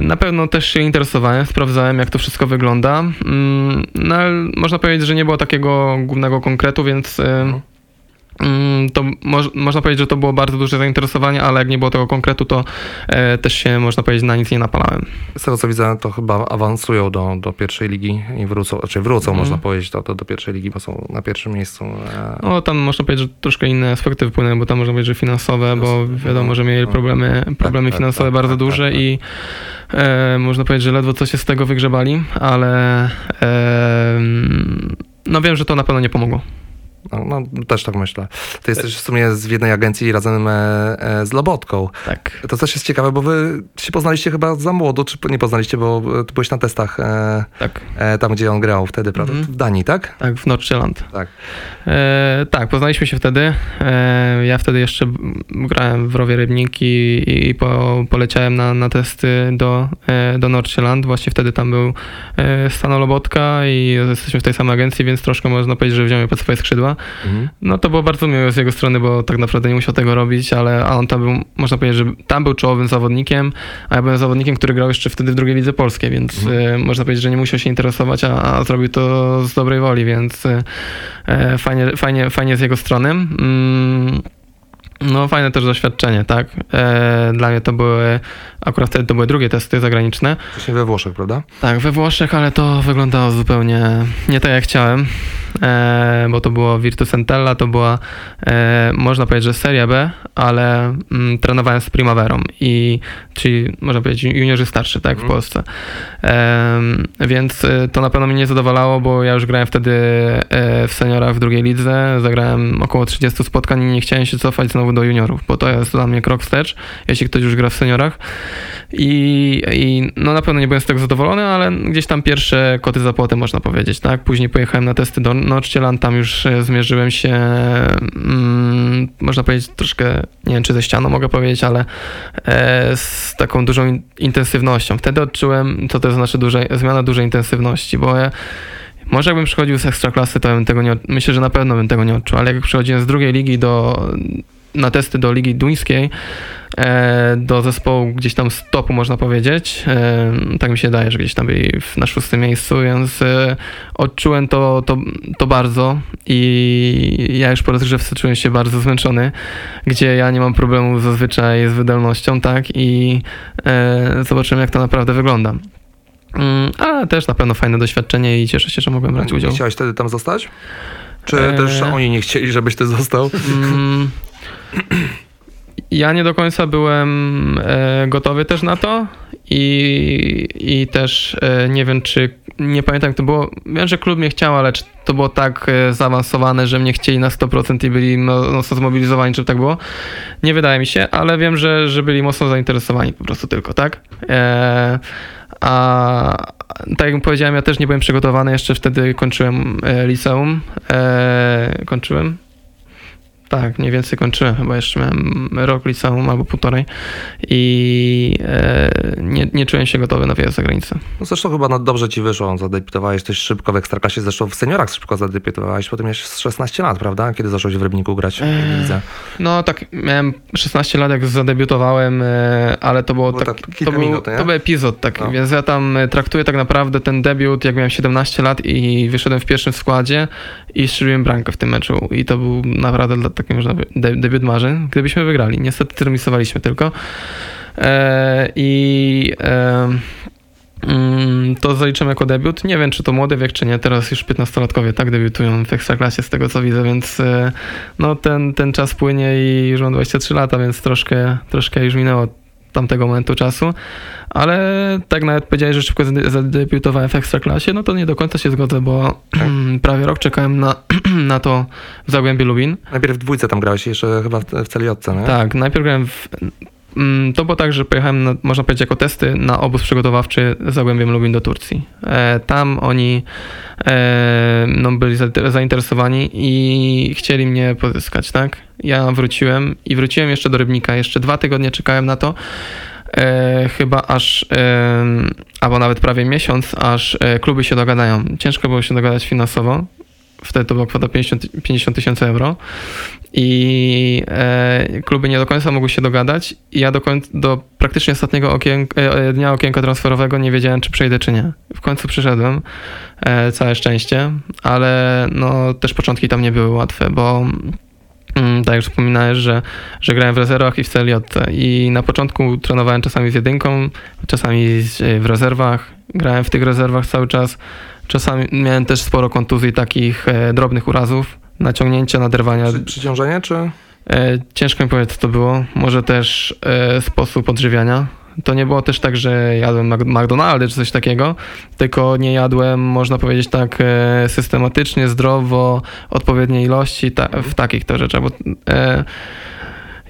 Na pewno też się interesowałem, sprawdzałem, jak to wszystko wygląda. Mm, no, ale można powiedzieć, że nie było takiego głównego konkretu, więc mm, to moż, można powiedzieć, że to było bardzo duże zainteresowanie, ale jak nie było tego konkretu, to e, też się, można powiedzieć, na nic nie napalałem. Z tego co widzę, to chyba awansują do, do pierwszej ligi i wrócą, znaczy wrócą, Mhm. można powiedzieć, do, do, do pierwszej ligi, bo są na pierwszym miejscu. No tam można powiedzieć, że troszkę inne aspekty wpłynęły, bo tam można powiedzieć, że finansowe, bo wiadomo, że mieli no. problemy, problemy tak, finansowe tak, bardzo tak, duże tak, tak. i e, można powiedzieć, że ledwo co się z tego wygrzebali, ale e, no wiem, że to na pewno nie pomogło. No, no, też tak myślę. Ty jesteś w sumie z w jednej agencji razem e, e, z Lobotką. Tak. To też jest ciekawe, bo wy się poznaliście chyba za młodo, czy nie poznaliście, bo e, ty byłeś na testach e, Tak, e, tam, gdzie on grał wtedy, prawda? Mhm. W Danii, tak? tak, w Nordjylland. Tak. E, tak, poznaliśmy się wtedy. Ja wtedy jeszcze grałem w Rowie Rybnik i, i po, poleciałem na, na testy do, e, do Nordjylland. Właśnie wtedy tam był e, Stano Lobotka i jesteśmy w tej samej agencji, więc troszkę można powiedzieć, że wziął mnie pod swoje skrzydła. Mhm. No to było bardzo miłe z jego strony, bo tak naprawdę nie musiał tego robić, ale a on tam był, można powiedzieć, że tam był czołowym zawodnikiem, a ja byłem zawodnikiem, który grał jeszcze wtedy w drugiej lidze polskiej, więc e, można powiedzieć, że nie musiał się interesować, a, a zrobił to z dobrej woli, więc e, e, fajnie, fajnie, fajnie z jego strony. Mm, no, fajne też doświadczenie, tak? E, dla mnie to były, akurat wtedy to były drugie testy zagraniczne. Wcześniej we Włoszech, prawda? Tak, we Włoszech, ale to wyglądało zupełnie nie tak jak chciałem, bo to było Virtus Entella, to była, e, można powiedzieć, że Seria B, ale mm, trenowałem z Primaverą, i, czyli można powiedzieć juniorzy starszy, tak, w Mhm. Polsce. Więc e, to na pewno mnie nie zadowalało, bo ja już grałem wtedy e, w seniorach w drugiej lidze, zagrałem około 30 spotkań i nie chciałem się cofać znowu do juniorów, bo to jest dla mnie krok wstecz, jeśli ktoś już gra w seniorach. I, I no na pewno nie byłem z tego zadowolony, ale gdzieś tam pierwsze koty za płotem można powiedzieć, tak? Później pojechałem na testy do Nordjylland, tam już e, zmierzyłem się, mm, można powiedzieć troszkę, nie wiem czy ze ścianą mogę powiedzieć, ale e, z taką dużą in- intensywnością. Wtedy odczułem, co to znaczy duże, zmiana dużej intensywności, bo ja Może jakbym przychodził z ekstraklasy, to bym tego nie, myślę, że na pewno bym tego nie odczuł, ale jak przychodziłem z drugiej ligi do, na testy do ligi duńskiej, e, do zespołu gdzieś tam z topu można powiedzieć, e, tak mi się daje, że gdzieś tam byli na szóstym miejscu, więc e, odczułem to, to, to bardzo i ja już po rozgrzewce czułem się bardzo zmęczony, gdzie ja nie mam problemu zazwyczaj z wydolnością, tak, i zobaczymy jak to naprawdę wygląda. Mm, ale też na pewno fajne doświadczenie i cieszę się, że mogłem brać udział. Chciałeś wtedy tam zostać? Czy też oni nie chcieli, żebyś ty został? Ja nie do końca byłem e, gotowy też na to i, i też e, nie wiem, czy nie pamiętam, jak to było. Wiem, że klub mnie chciał, ale czy to było tak e, zaawansowane, że mnie chcieli na 100% i byli mo- mocno zmobilizowani, czy tak było? Nie wydaje mi się, ale wiem, że, że byli mocno zainteresowani po prostu tylko, tak? A tak jak powiedziałem, ja też nie byłem przygotowany, jeszcze wtedy kończyłem liceum. Kończyłem? Tak, mniej więcej kończyłem, chyba jeszcze miałem rok liceum albo półtorej i e, nie, nie czułem się gotowy na wyjazd za granicę. No zresztą chyba no, dobrze ci wyszło, zadebiutowałeś dość szybko w Ekstraklasie, zresztą w seniorach szybko zadebiutowałeś, potem miałeś 16 lat, prawda? Kiedy zacząłeś w Rybniku grać Eee, lidze. No tak, miałem 16 lat jak zadebiutowałem, e, ale to było, Było tak, tak to, był, minut, to był epizod, tak, No. więc ja tam e, traktuję tak naprawdę ten debiut, jak miałem 17 lat i wyszedłem w pierwszym składzie i strzeliłem bramkę w tym meczu i to był naprawdę dla- taki można de, debiut marzeń, gdybyśmy wygrali. Niestety remisowaliśmy tylko e, i e, Mm, To zaliczymy jako debiut. Nie wiem, czy to młody wiek, czy nie. Teraz już 15-latkowie tak debiutują w Ekstraklasie, z tego co widzę, więc e, no, ten, ten czas płynie i już mam 23 lata, więc troszkę, troszkę już minęło tamtego momentu czasu. Ale tak nawet powiedziałeś, że szybko zade- zadebiutowałem w Ekstraklasie, no to nie do końca się zgodzę, bo prawie rok czekałem na, na to w Zagłębiu Lubin. Najpierw w dwójce tam grałeś, jeszcze chyba w, w Celiotce, nie? Tak, najpierw grałem w... Mm, To było tak, że pojechałem, na, można powiedzieć, jako testy na obóz przygotowawczy Zagłębiem Lubin do Turcji. E, tam oni e, no, byli za- zainteresowani i chcieli mnie pozyskać, tak? Ja wróciłem i wróciłem jeszcze do Rybnika. Jeszcze dwa tygodnie czekałem na to. E, chyba aż, e, albo nawet prawie miesiąc, aż e, kluby się dogadają. Ciężko było się dogadać finansowo. Wtedy to była kwota 50 50 tysięcy euro. I e, kluby nie do końca mogły się dogadać. I ja do, koń, do praktycznie ostatniego e, dnia okienka transferowego nie wiedziałem, czy przejdę, czy nie. W końcu przyszedłem, e, całe szczęście, ale no też początki tam nie były łatwe, bo mm, tak jak wspominałeś, że, że grałem w rezerwach i w celiotce i na początku trenowałem czasami z jedynką, czasami w rezerwach, grałem w tych rezerwach cały czas, czasami miałem też sporo kontuzji takich e, drobnych urazów, naciągnięcia, naderwania. Przy, przyciążenie, czy? E, ciężko mi powiedzieć, co to było. Może też e, sposób odżywiania. To nie było też tak, że jadłem McDonaldy czy coś takiego, tylko nie jadłem, można powiedzieć tak, e, systematycznie, zdrowo, odpowiedniej ilości, ta, w takich to rzeczach, bo e,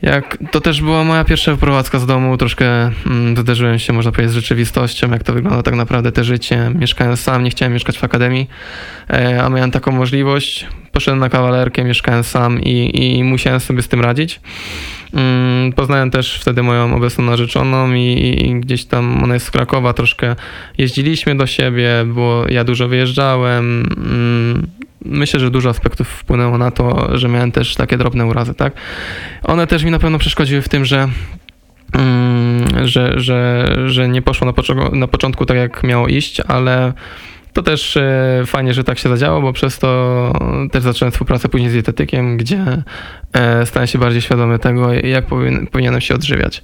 jak, to też była moja pierwsza wyprowadzka z domu, troszkę mm, zderzyłem się, można powiedzieć, z rzeczywistością, jak to wygląda tak naprawdę te życie. Mieszkałem sam, nie chciałem mieszkać w akademii, e, a miałem taką możliwość. Poszedłem na kawalerkę, mieszkałem sam i, i musiałem sobie z tym radzić. Mm, Poznałem też wtedy moją obecną narzeczoną i, i gdzieś tam ona jest z Krakowa, troszkę jeździliśmy do siebie, było, ja dużo wyjeżdżałem. Mm, Myślę, że dużo aspektów wpłynęło na to, że miałem też takie drobne urazy, tak? One też mi na pewno przeszkodziły w tym, że mm, że, że, że nie poszło na, na początku tak, jak miało iść, ale to też e, fajnie, że tak się zadziało, bo przez to też zacząłem współpracę później z dietetykiem, gdzie e, stałem się bardziej świadomy tego, jak powin, powinienem się odżywiać.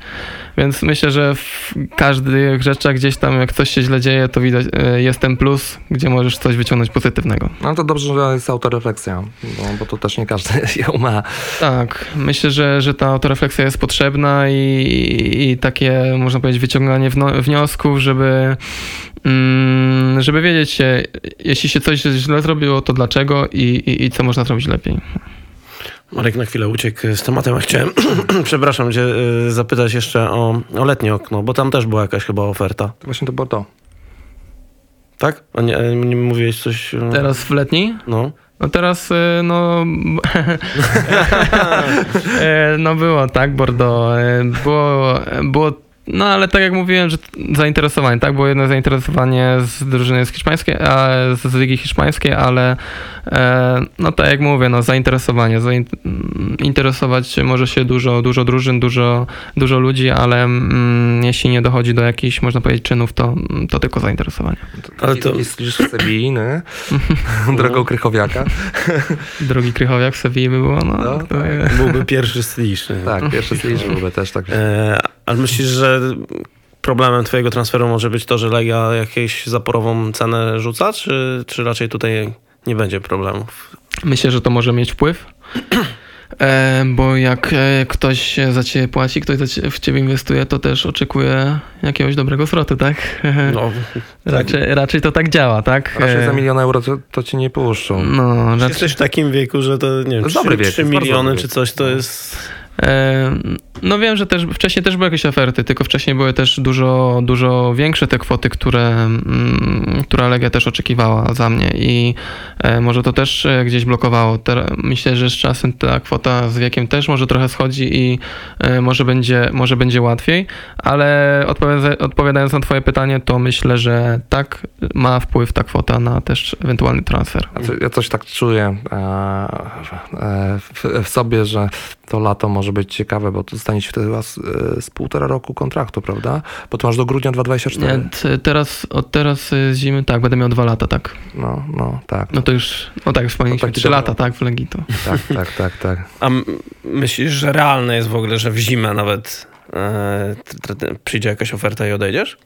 Więc myślę, że w każdych rzeczach gdzieś tam, jak coś się źle dzieje, to widać, e, jest ten plus, gdzie możesz coś wyciągnąć pozytywnego. No to dobrze, że jest autorefleksja, bo, bo to też nie każdy ją ma. Tak, myślę, że, że ta autorefleksja jest potrzebna i, i takie, można powiedzieć, wyciąganie wno- wniosków, żeby, żeby wiedzieć się, jeśli się coś źle zrobiło, to dlaczego i, i, i co można zrobić lepiej. Marek na chwilę uciekł z tematem, a chciałem, przepraszam cię, y, zapytać jeszcze o, o letnie okno, bo tam też była jakaś chyba oferta, To właśnie to Bordeaux. tak? A nie, nie mówiłeś coś... y, Teraz w letni? No. No teraz, y, no... no było, tak, Bordeaux. Było, było no ale tak jak mówiłem, że zainteresowanie, tak? Było jedno zainteresowanie z drużyny z hiszpańskiej, a, z, z Ligi Hiszpańskiej, ale e, no tak jak mówię, no zainteresowanie. Zainteresować może się dużo, dużo drużyn, dużo, dużo ludzi, ale mm, jeśli nie dochodzi do jakichś, można powiedzieć, czynów, to, to tylko zainteresowanie. Ale to jest już Sebiliny, drogą Krychowiaka. Drogi Krychowiak w Sewilli by było, no. No, to- Byłby pierwszy styliczny. Tak, pierwszy stylisz byłby też tak. E, ale myślisz, że problemem twojego transferu może być to, że Legia jakąś zaporową cenę rzuca, czy, czy raczej tutaj nie będzie problemów? Myślę, że to może mieć wpływ. E, bo jak e, ktoś za ciebie płaci, ktoś w ciebie inwestuje, to też oczekuje jakiegoś dobrego zwrotu, tak? No, raczej, raczej to tak działa, tak? Raczej za E, milion euro to, to ci nie puszczą. No, raczej, jesteś w takim wieku, że to nie To wiem, jest 3, dobry wiek, 3 to jest bardzo miliony czy coś to No. jest... No wiem, że też wcześniej też były jakieś oferty, tylko wcześniej były też dużo, dużo większe te kwoty, które, mm, które Legia też oczekiwała za mnie i e, może to też e, gdzieś blokowało. Myślę, że z czasem ta kwota z wiekiem też może trochę schodzi i e, może będzie, może będzie łatwiej, ale odpowiada- odpowiadając na twoje pytanie, to myślę, że tak ma wpływ ta kwota na też ewentualny transfer. Ja, co, ja coś tak czuję w sobie, że to lato może być ciekawe, bo to zostanie ci wtedy chyba z, e, z półtora roku kontraktu, prawda? Bo to masz do grudnia 2024. Nie, t- teraz, od teraz y, z zimy, tak, będę miał dwa lata, tak. No, no, tak. No to już, no tak, wspomnieliśmy, No taki trzy lata, tak, w Legii to. Tak, tak, tak, tak. A myślisz, że realne jest w ogóle, że w zimę nawet e, t- t- przyjdzie jakaś oferta i odejdziesz?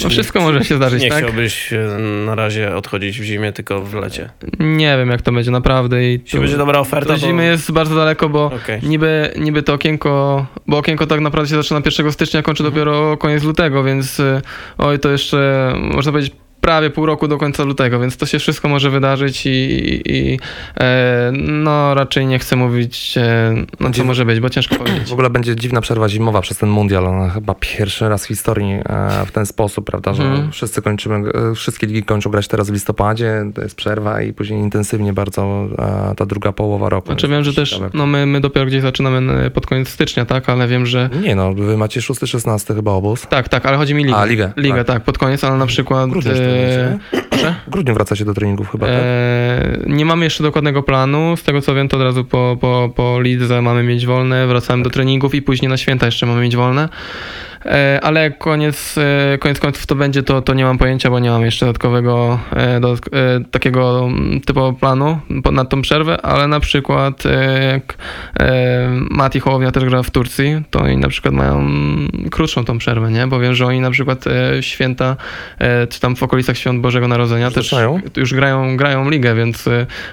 Czy No nie- wszystko może się zdarzyć, Nie tak? chciałbyś e, na razie odchodzić w zimie, tylko w lecie. Nie wiem, jak to będzie naprawdę i Jeśli to, będzie dobra oferta, to... zimy jest bardzo daleko, bo Okej. niby, niby to okienko, bo okienko tak naprawdę się zaczyna 1 stycznia, kończy dopiero koniec lutego, więc y, oj, to jeszcze, można powiedzieć, prawie pół roku do końca lutego, więc to się wszystko może wydarzyć i, i, i e, no raczej nie chcę mówić, e, no co Będzie- może być, bo ciężko powiedzieć. W ogóle będzie dziwna przerwa zimowa przez ten mundial. Ona chyba pierwszy raz w historii e, w ten sposób, prawda, że Mhm. wszyscy kończymy, e, wszystkie ligi kończą grać teraz w listopadzie, to jest przerwa i później intensywnie bardzo e, ta druga połowa roku. Znaczy wiem, że też, no my, my dopiero gdzieś zaczynamy e, pod koniec stycznia, tak, ale wiem, że Nie no, wy macie 6-16 chyba obóz. Tak, tak, ale chodzi mi ligę. A, ligę, Ligę, tak. tak. pod koniec, ale na przykład... e, proszę? W grudniu wracacie do treningów chyba, tak? E, nie mamy jeszcze dokładnego planu. Z tego co wiem, to od razu po, po, po lidze mamy mieć wolne, wracamy do treningów i później na święta jeszcze mamy mieć wolne. E, ale koniec, e, koniec końców to będzie, to, to nie mam pojęcia, bo nie mam jeszcze dodatkowego e, dodatk- takiego mm, typowego planu na tą przerwę, ale na przykład jak Mati Hołownia też gra w Turcji, to oni na przykład mają mm, krótszą tą przerwę, nie? Bo wiem, że oni na przykład święta, czy tam w okolicach świąt Bożego Narodzenia też już grają, grają ligę, więc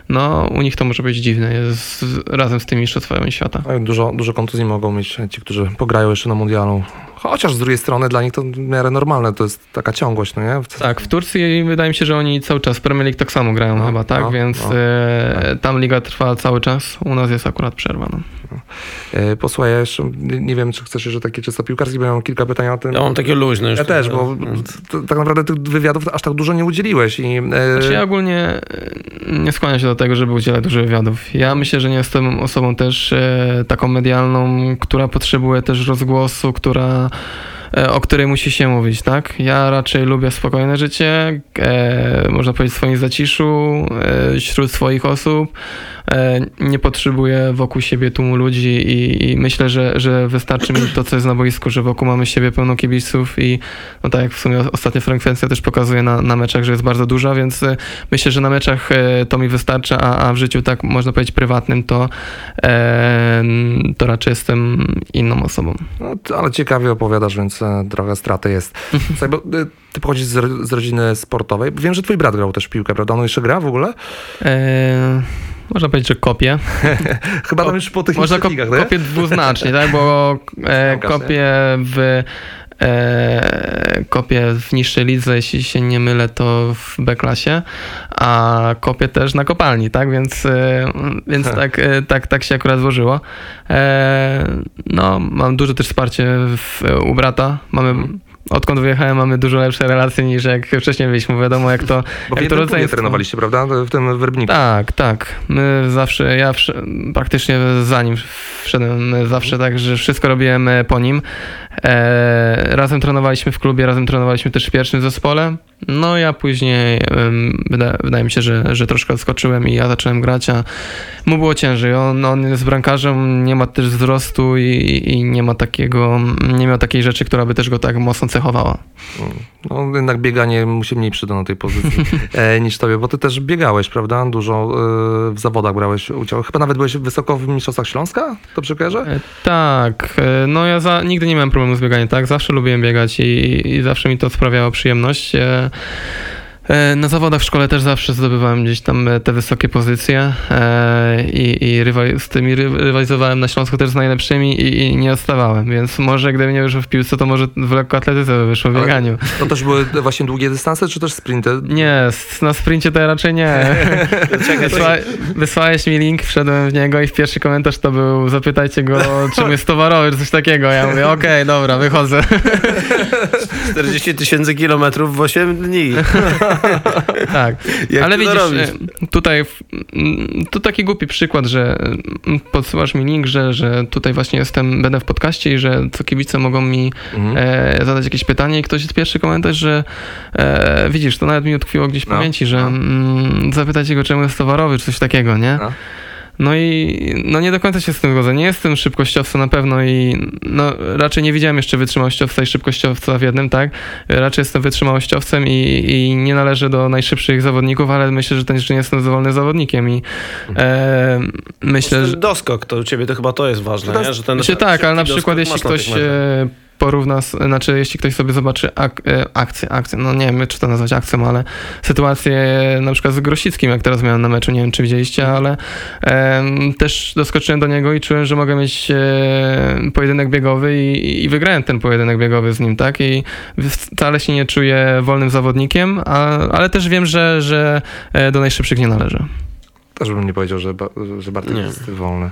no u nich to może być dziwne, jest razem z tymi mistrzostwami świata. Dużo, dużo kontuzji mogą mieć ci, którzy pograją jeszcze na mundialu. Chociaż z drugiej strony dla nich to w miarę normalne, to jest taka ciągłość, no nie? Tak, w Turcji wydaje mi się, że oni cały czas, Premier League tak samo grają No, chyba, tak? no, Więc no. e, tam liga trwa cały czas, u nas jest akurat przerwa. No. E, Posłuchaj, ja jeszcze nie wiem, czy chcesz jeszcze takie czysto piłkarskie, bo ja mam kilka pytań o tym. Ja mam takie luźne już. Ja też, bo tak naprawdę tych wywiadów aż tak dużo nie udzieliłeś. I, e, Znaczy ja ogólnie e, nie skłaniam się do tego, żeby udzielać dużo wywiadów. Ja myślę, że nie jestem osobą też taką medialną, która potrzebuje też rozgłosu, która o której musi się mówić, tak? Ja raczej lubię spokojne życie, e, można powiedzieć w swoim zaciszu, e, wśród swoich osób. E, nie potrzebuję wokół siebie tłumu ludzi i, i myślę, że, że wystarczy mi to, co jest na boisku, że wokół mamy siebie pełno kibiców i no tak jak w sumie ostatnia frekwencja też pokazuje na, na meczach, że jest bardzo duża, więc e, myślę, że na meczach e, to mi wystarcza, a, a w życiu tak można powiedzieć prywatnym to, to raczej jestem inną osobą. no, ale ciekawie opowiadasz, więc trochę straty jest. Słuchaj, bo ty pochodzisz z, ro- z rodziny sportowej. Wiem, że twój brat grał też piłkę, prawda? On jeszcze gra w ogóle? E, można powiedzieć, że kopię. Chyba tam już po tych Można kop, ligach, nie? kopię dwuznacznie, tak? Bo e, nie? kopię w e, kopię w niższej lidze, jeśli się nie mylę, to w B-klasie, a kopię też na kopalni, tak? Więc, e, więc tak, e, tak, tak się akurat złożyło. E, no, mam duże też wsparcie w, u brata. Mamy Mhm. Odkąd wyjechałem mamy dużo lepsze relacje niż jak wcześniej byliśmy. Wiadomo jak to, Bo w jak to jednym klubie rodzeństwo. trenowaliście, prawda? W tym Werbniku. Tak, tak. My zawsze, ja praktycznie za nim wszedłem zawsze tak, że wszystko robiłem e, po nim. E, razem trenowaliśmy w klubie, razem trenowaliśmy też w pierwszym zespole. No ja później wyda, wydaje mi się, że, że troszkę odskoczyłem i ja zacząłem grać, a mu było ciężej. On, on jest bramkarzem, nie ma też wzrostu i, i nie ma takiego, nie miał takiej rzeczy, która by też go tak mocno cechowała. No, jednak bieganie mu się mniej przyda na tej pozycji e, niż tobie, bo ty też biegałeś, prawda? Dużo e, w zawodach brałeś udział. Chyba nawet byłeś wysoko w Mistrzostwach Śląska? Dobrze kojarzę? E, Tak, e, no ja za, nigdy nie miałem problemu z bieganiem, tak? Zawsze lubiłem biegać i, i zawsze mi to sprawiało przyjemność. E, Na zawodach w szkole też zawsze zdobywałem gdzieś tam e, te wysokie pozycje e, i, i rywal, z tymi ry- rywalizowałem na Śląsku też z najlepszymi i, i nie odstawałem, więc może gdybym nie wyszło w piłce, to może w lekkoatletyce by wyszło w Ale- bieganiu. To też były właśnie długie dystanse, czy też sprinty? Nie, na sprincie to raczej nie. Wysła, wysłałeś mi link, wszedłem w niego i w pierwszy komentarz to był zapytajcie go, czym jest towarowy, czy coś takiego. Ja mówię, okej, dobra, wychodzę. 40 tysięcy kilometrów w 8 dni. tak. Jak Ale widzisz, robisz? e, tutaj to taki głupi przykład, że podsyłasz mi link, że, że tutaj właśnie jestem, będę w podcaście i że co kibice mogą mi Mhm. e, zadać jakieś pytanie i ktoś jest pierwszy komentarz, że e, widzisz, to nawet mi utkwiło gdzieś w No, pamięci, że no. mm, zapytajcie go, czemu jest towarowy, czy coś takiego, nie? No. No i no nie do końca się z tym zgodzę. Nie jestem szybkościowcem na pewno i no, raczej nie widziałem jeszcze wytrzymałościowca i szybkościowca w jednym, tak? Raczej jestem wytrzymałościowcem i, i nie należę do najszybszych zawodników, ale myślę, że też nie jestem dowolnym zawodnikiem i e, myślę, że... Doskok, to u ciebie to chyba to jest ważne, nie? że ten Znaczy, tak, ale na przykład jeśli ktoś porówna, znaczy jeśli ktoś sobie zobaczy ak, e, akcję, akcję, no nie wiem czy to nazwać akcją, ale sytuację na przykład z Grosickim, jak teraz miałem na meczu, nie wiem czy widzieliście, ale em, też doskoczyłem do niego i czułem, że mogę mieć e, pojedynek biegowy i, i wygrałem ten pojedynek biegowy z nim, tak? I wcale się nie czuję wolnym zawodnikiem, a, ale też wiem, że, że e, do najszybszych nie należę. Też bym nie powiedział, że, ba- że Bartek Nie. jest wolny.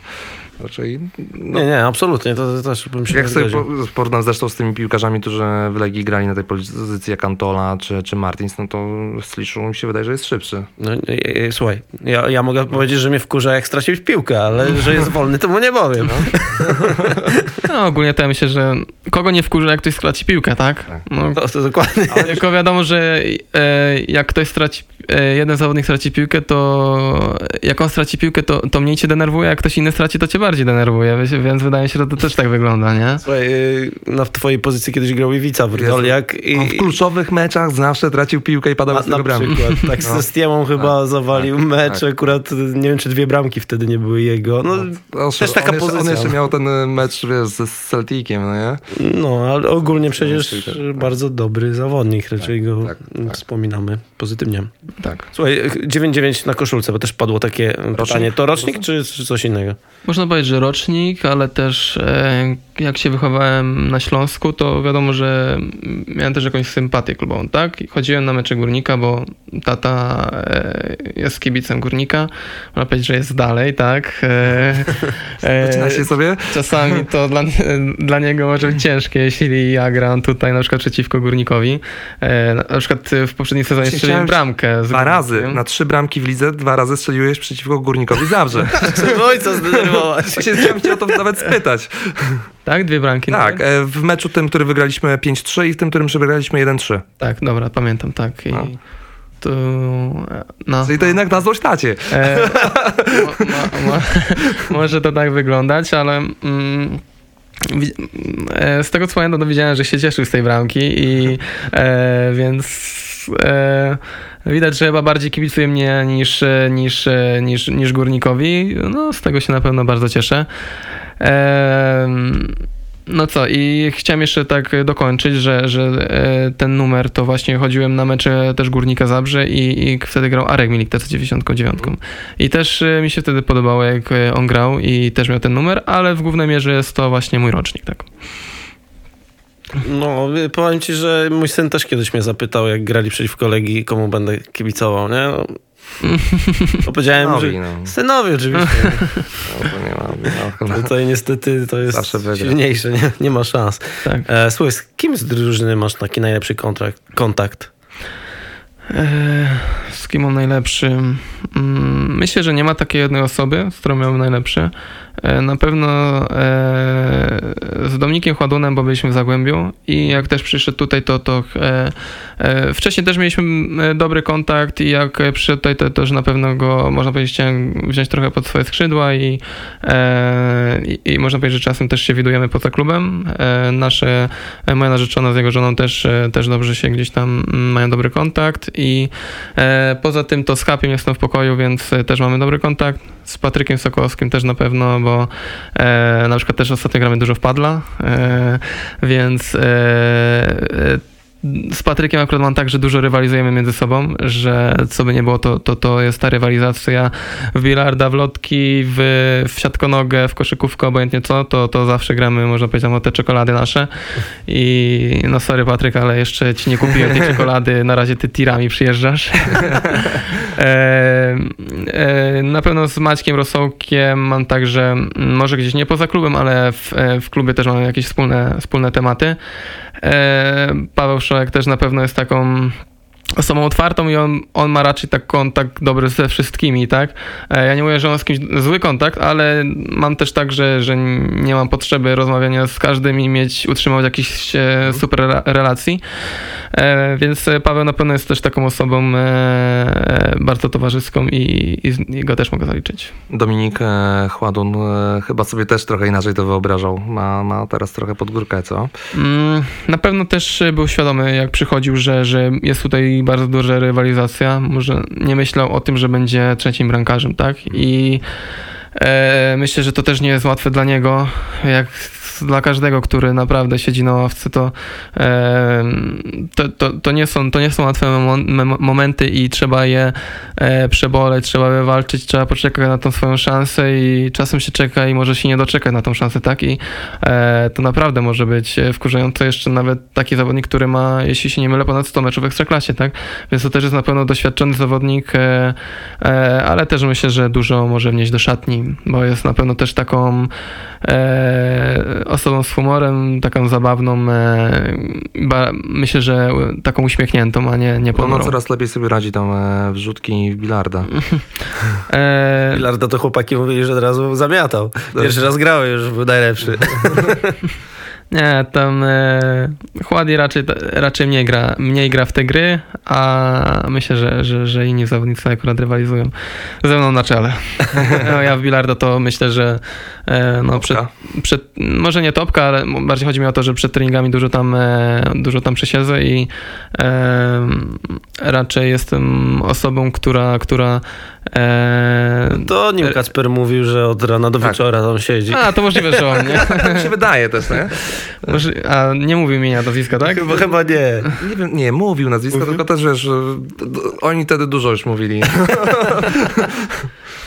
Raczej, no, Nie, nie, absolutnie, to, to też bym się jak sobie po- porównam zresztą z tymi piłkarzami, którzy w Legii grali na tej pozycji jak Antola czy, czy Martins, no to Sliszu mi się wydaje, że jest szybszy. No, e, e, słuchaj, ja, ja mogę powiedzieć, że mnie wkurza jak stracił piłkę, ale że jest wolny, to mu nie powiem. No ogólnie to ja myślę, że kogo nie wkurza, jak ktoś straci piłkę, tak? No, To, to dokładnie. Tylko wiadomo, że e, jak ktoś straci, e, jeden zawodnik straci piłkę, to jak on straci piłkę, to, to mniej cię denerwuje, jak ktoś inny straci, to cię bardziej denerwuje, więc- wydaje mi się, że to też tak wygląda, nie? Słuchaj, y, na w twojej pozycji kiedyś grał Iwica Wrdoliak i... On w kluczowych meczach zawsze tracił piłkę i padał na, z tego na bramy. przykład, tak No. ze Stiemą chyba zawalił tak, mecz, tak. akurat nie wiem, czy dwie bramki wtedy nie były jego. No, On, też taka on pozycja. Jeszcze, on jeszcze miał ten y, mecz wiesz, z Celticiem, no nie? no ale ogólnie przecież tak. bardzo dobry zawodnik, raczej go tak, tak. wspominamy pozytywnie. Tak. Słuchaj, 9-9 na koszulce, bo też padło takie pytanie. To rocznik czy, czy coś innego? Można powiedzieć, że rocznik, ale też e, jak się wychowałem na Śląsku, to wiadomo, że miałem też jakąś sympatię klubową, tak? Chodziłem na mecze Górnika, bo tata e, jest kibicem Górnika. Można powiedzieć, że jest dalej, tak? E, e, Zaczyna się sobie? Czasami to dla, dla niego może być ciężkie, jeśli ja gram tutaj na przykład przeciwko Górnikowi. E, na przykład w poprzednim sezonie strzeliłem bramkę. Z Dwa razy. Na trzy bramki w lidze, dwa razy strzeliłeś przeciwko Górnikowi Zabrze. Chcę ojca zdenerwować. Właśnie chciałem cię o to nawet spytać. Tak? Dwie bramki? Tak, e, w meczu tym, który wygraliśmy 5-3 i w tym, którym przegraliśmy 1-3. Tak, dobra, pamiętam, tak. I No. to, no. Czyli to jednak na złość tacie. E, mo, mo, mo, może to tak wyglądać, ale mm, wi- e, z tego co pamiętam, to widziałem, że się cieszył z tej bramki i e, więc e, widać, że chyba bardziej kibicuje mnie niż, niż, niż, niż górnikowi. No, z tego się na pewno bardzo cieszę. E, no co, i chciałem jeszcze tak dokończyć, że, że e, ten numer to właśnie chodziłem na mecze też Górnika Zabrze i, i wtedy grał Arek Milik TC99. I też e, mi się wtedy podobało, jak e, on grał i też miał ten numer, ale w głównej mierze jest to właśnie mój rocznik, tak. No, powiem ci, że mój syn też kiedyś mnie zapytał, jak grali przeciwko Legii, komu będę kibicował, nie? No, Powiedziałem, Synowi, że... no. Synowi oczywiście. No, to nie ma, no. Tutaj niestety to jest silniejsze, nie, nie ma szans. Tak. E, słuchaj, z kim z drużyny masz taki najlepszy kontrakt, kontakt? E, Z kim mam najlepszy? Mm, Myślę, że nie ma takiej jednej osoby, z którą miałbym najlepszy. E, Na pewno e, z Dominikiem Chładunem, bo byliśmy w Zagłębiu i jak też przyszedł tutaj, to, to e, wcześniej też mieliśmy dobry kontakt i jak przyszedł tutaj, to też na pewno go, można powiedzieć, chciałem wziąć trochę pod swoje skrzydła i, i, i można powiedzieć, że czasem też się widujemy poza klubem. Nasze, moja narzeczona z jego żoną też, też dobrze się gdzieś tam mm, mają dobry kontakt i poza tym to z Hapiem jestem w pokoju, więc też mamy dobry kontakt. Z Patrykiem Sokołowskim też na pewno, bo e, na przykład też ostatnio gramy dużo w padla, e, więc e, e, z Patrykiem akurat mam tak, że dużo rywalizujemy między sobą, że co by nie było, to, to, to jest ta rywalizacja w bilarda, w lotki, w, w siatkonogę, w koszykówkę, obojętnie co, to, to zawsze gramy, można powiedzieć, o te czekolady nasze i no sorry Patryk, ale jeszcze ci nie kupiłem tej czekolady, na razie ty tirami przyjeżdżasz. e, e, na pewno z Maćkiem Rosołkiem mam tak, że mm, może gdzieś nie poza klubem, ale w, e, w klubie też mamy jakieś wspólne, wspólne tematy. E, Paweł Szołek też na pewno jest taką osobą otwartą i on, on ma raczej tak kontakt dobry ze wszystkimi, tak? E, Ja nie mówię, że mam z kimś zły kontakt, ale mam też tak, że, że nie mam potrzeby rozmawiania z każdym i mieć, utrzymywać jakichś e, super rela- relacji. E, Więc Paweł na pewno jest też taką osobą bardzo towarzyską i, i, i go też mogę zaliczyć. Dominik Chładun chyba sobie też trochę inaczej to wyobrażał. Ma, ma teraz trochę pod górkę, co? Mm, Na pewno też był świadomy, jak przychodził, że, że jest tutaj bardzo duża rywalizacja. Może nie myślał o tym, że będzie trzecim brankarzem, tak? I e, myślę, że to też nie jest łatwe dla niego. Jak dla każdego, który naprawdę siedzi na ławce, to, to, to, to, nie, są, to nie są łatwe momenty i trzeba je e, przeboleć, trzeba wywalczyć, trzeba poczekać na tą swoją szansę i czasem się czeka i może się nie doczekać na tą szansę, tak? I e, to naprawdę może być e, wkurzające jeszcze nawet taki zawodnik, który ma, jeśli się nie mylę, ponad 100 meczów w Ekstraklasie, tak? Więc to też jest na pewno doświadczony zawodnik, ale też myślę, że dużo może wnieść do szatni, bo jest na pewno też taką osobą z humorem, taką zabawną, e, ba, myślę, że taką uśmiechniętą, a nie, nie Ono ponurą. coraz lepiej sobie radzi tam e, wrzutki w bilarda. E, Bilarda to chłopaki mówili, że od razu zamiatał. Pierwszy raz grały, już był najlepszy. Nie, tam e, Chładi raczej, raczej mniej, gra, mniej gra w te gry, a myślę, że, że, że inni zawodnicy akurat rywalizują ze mną na czele. No, ja w Bilardo to myślę, że no, przed, przed, może nie topka, ale bardziej chodzi mi o to, że przed treningami dużo tam, e, dużo tam przesiedzę i e, raczej jestem osobą, która, która e, To nim Kacper mówił, że od rana do Tak. wieczora tam siedzi. a, to możliwe, że on, nie? Tak się wydaje też, nie? Może, a nie mówił imienia, nazwiska, tak? Chyba, chyba nie. Nie wiem, nie, mówił nazwisko, Mówił? tylko też wiesz, e, oni wtedy dużo już mówili.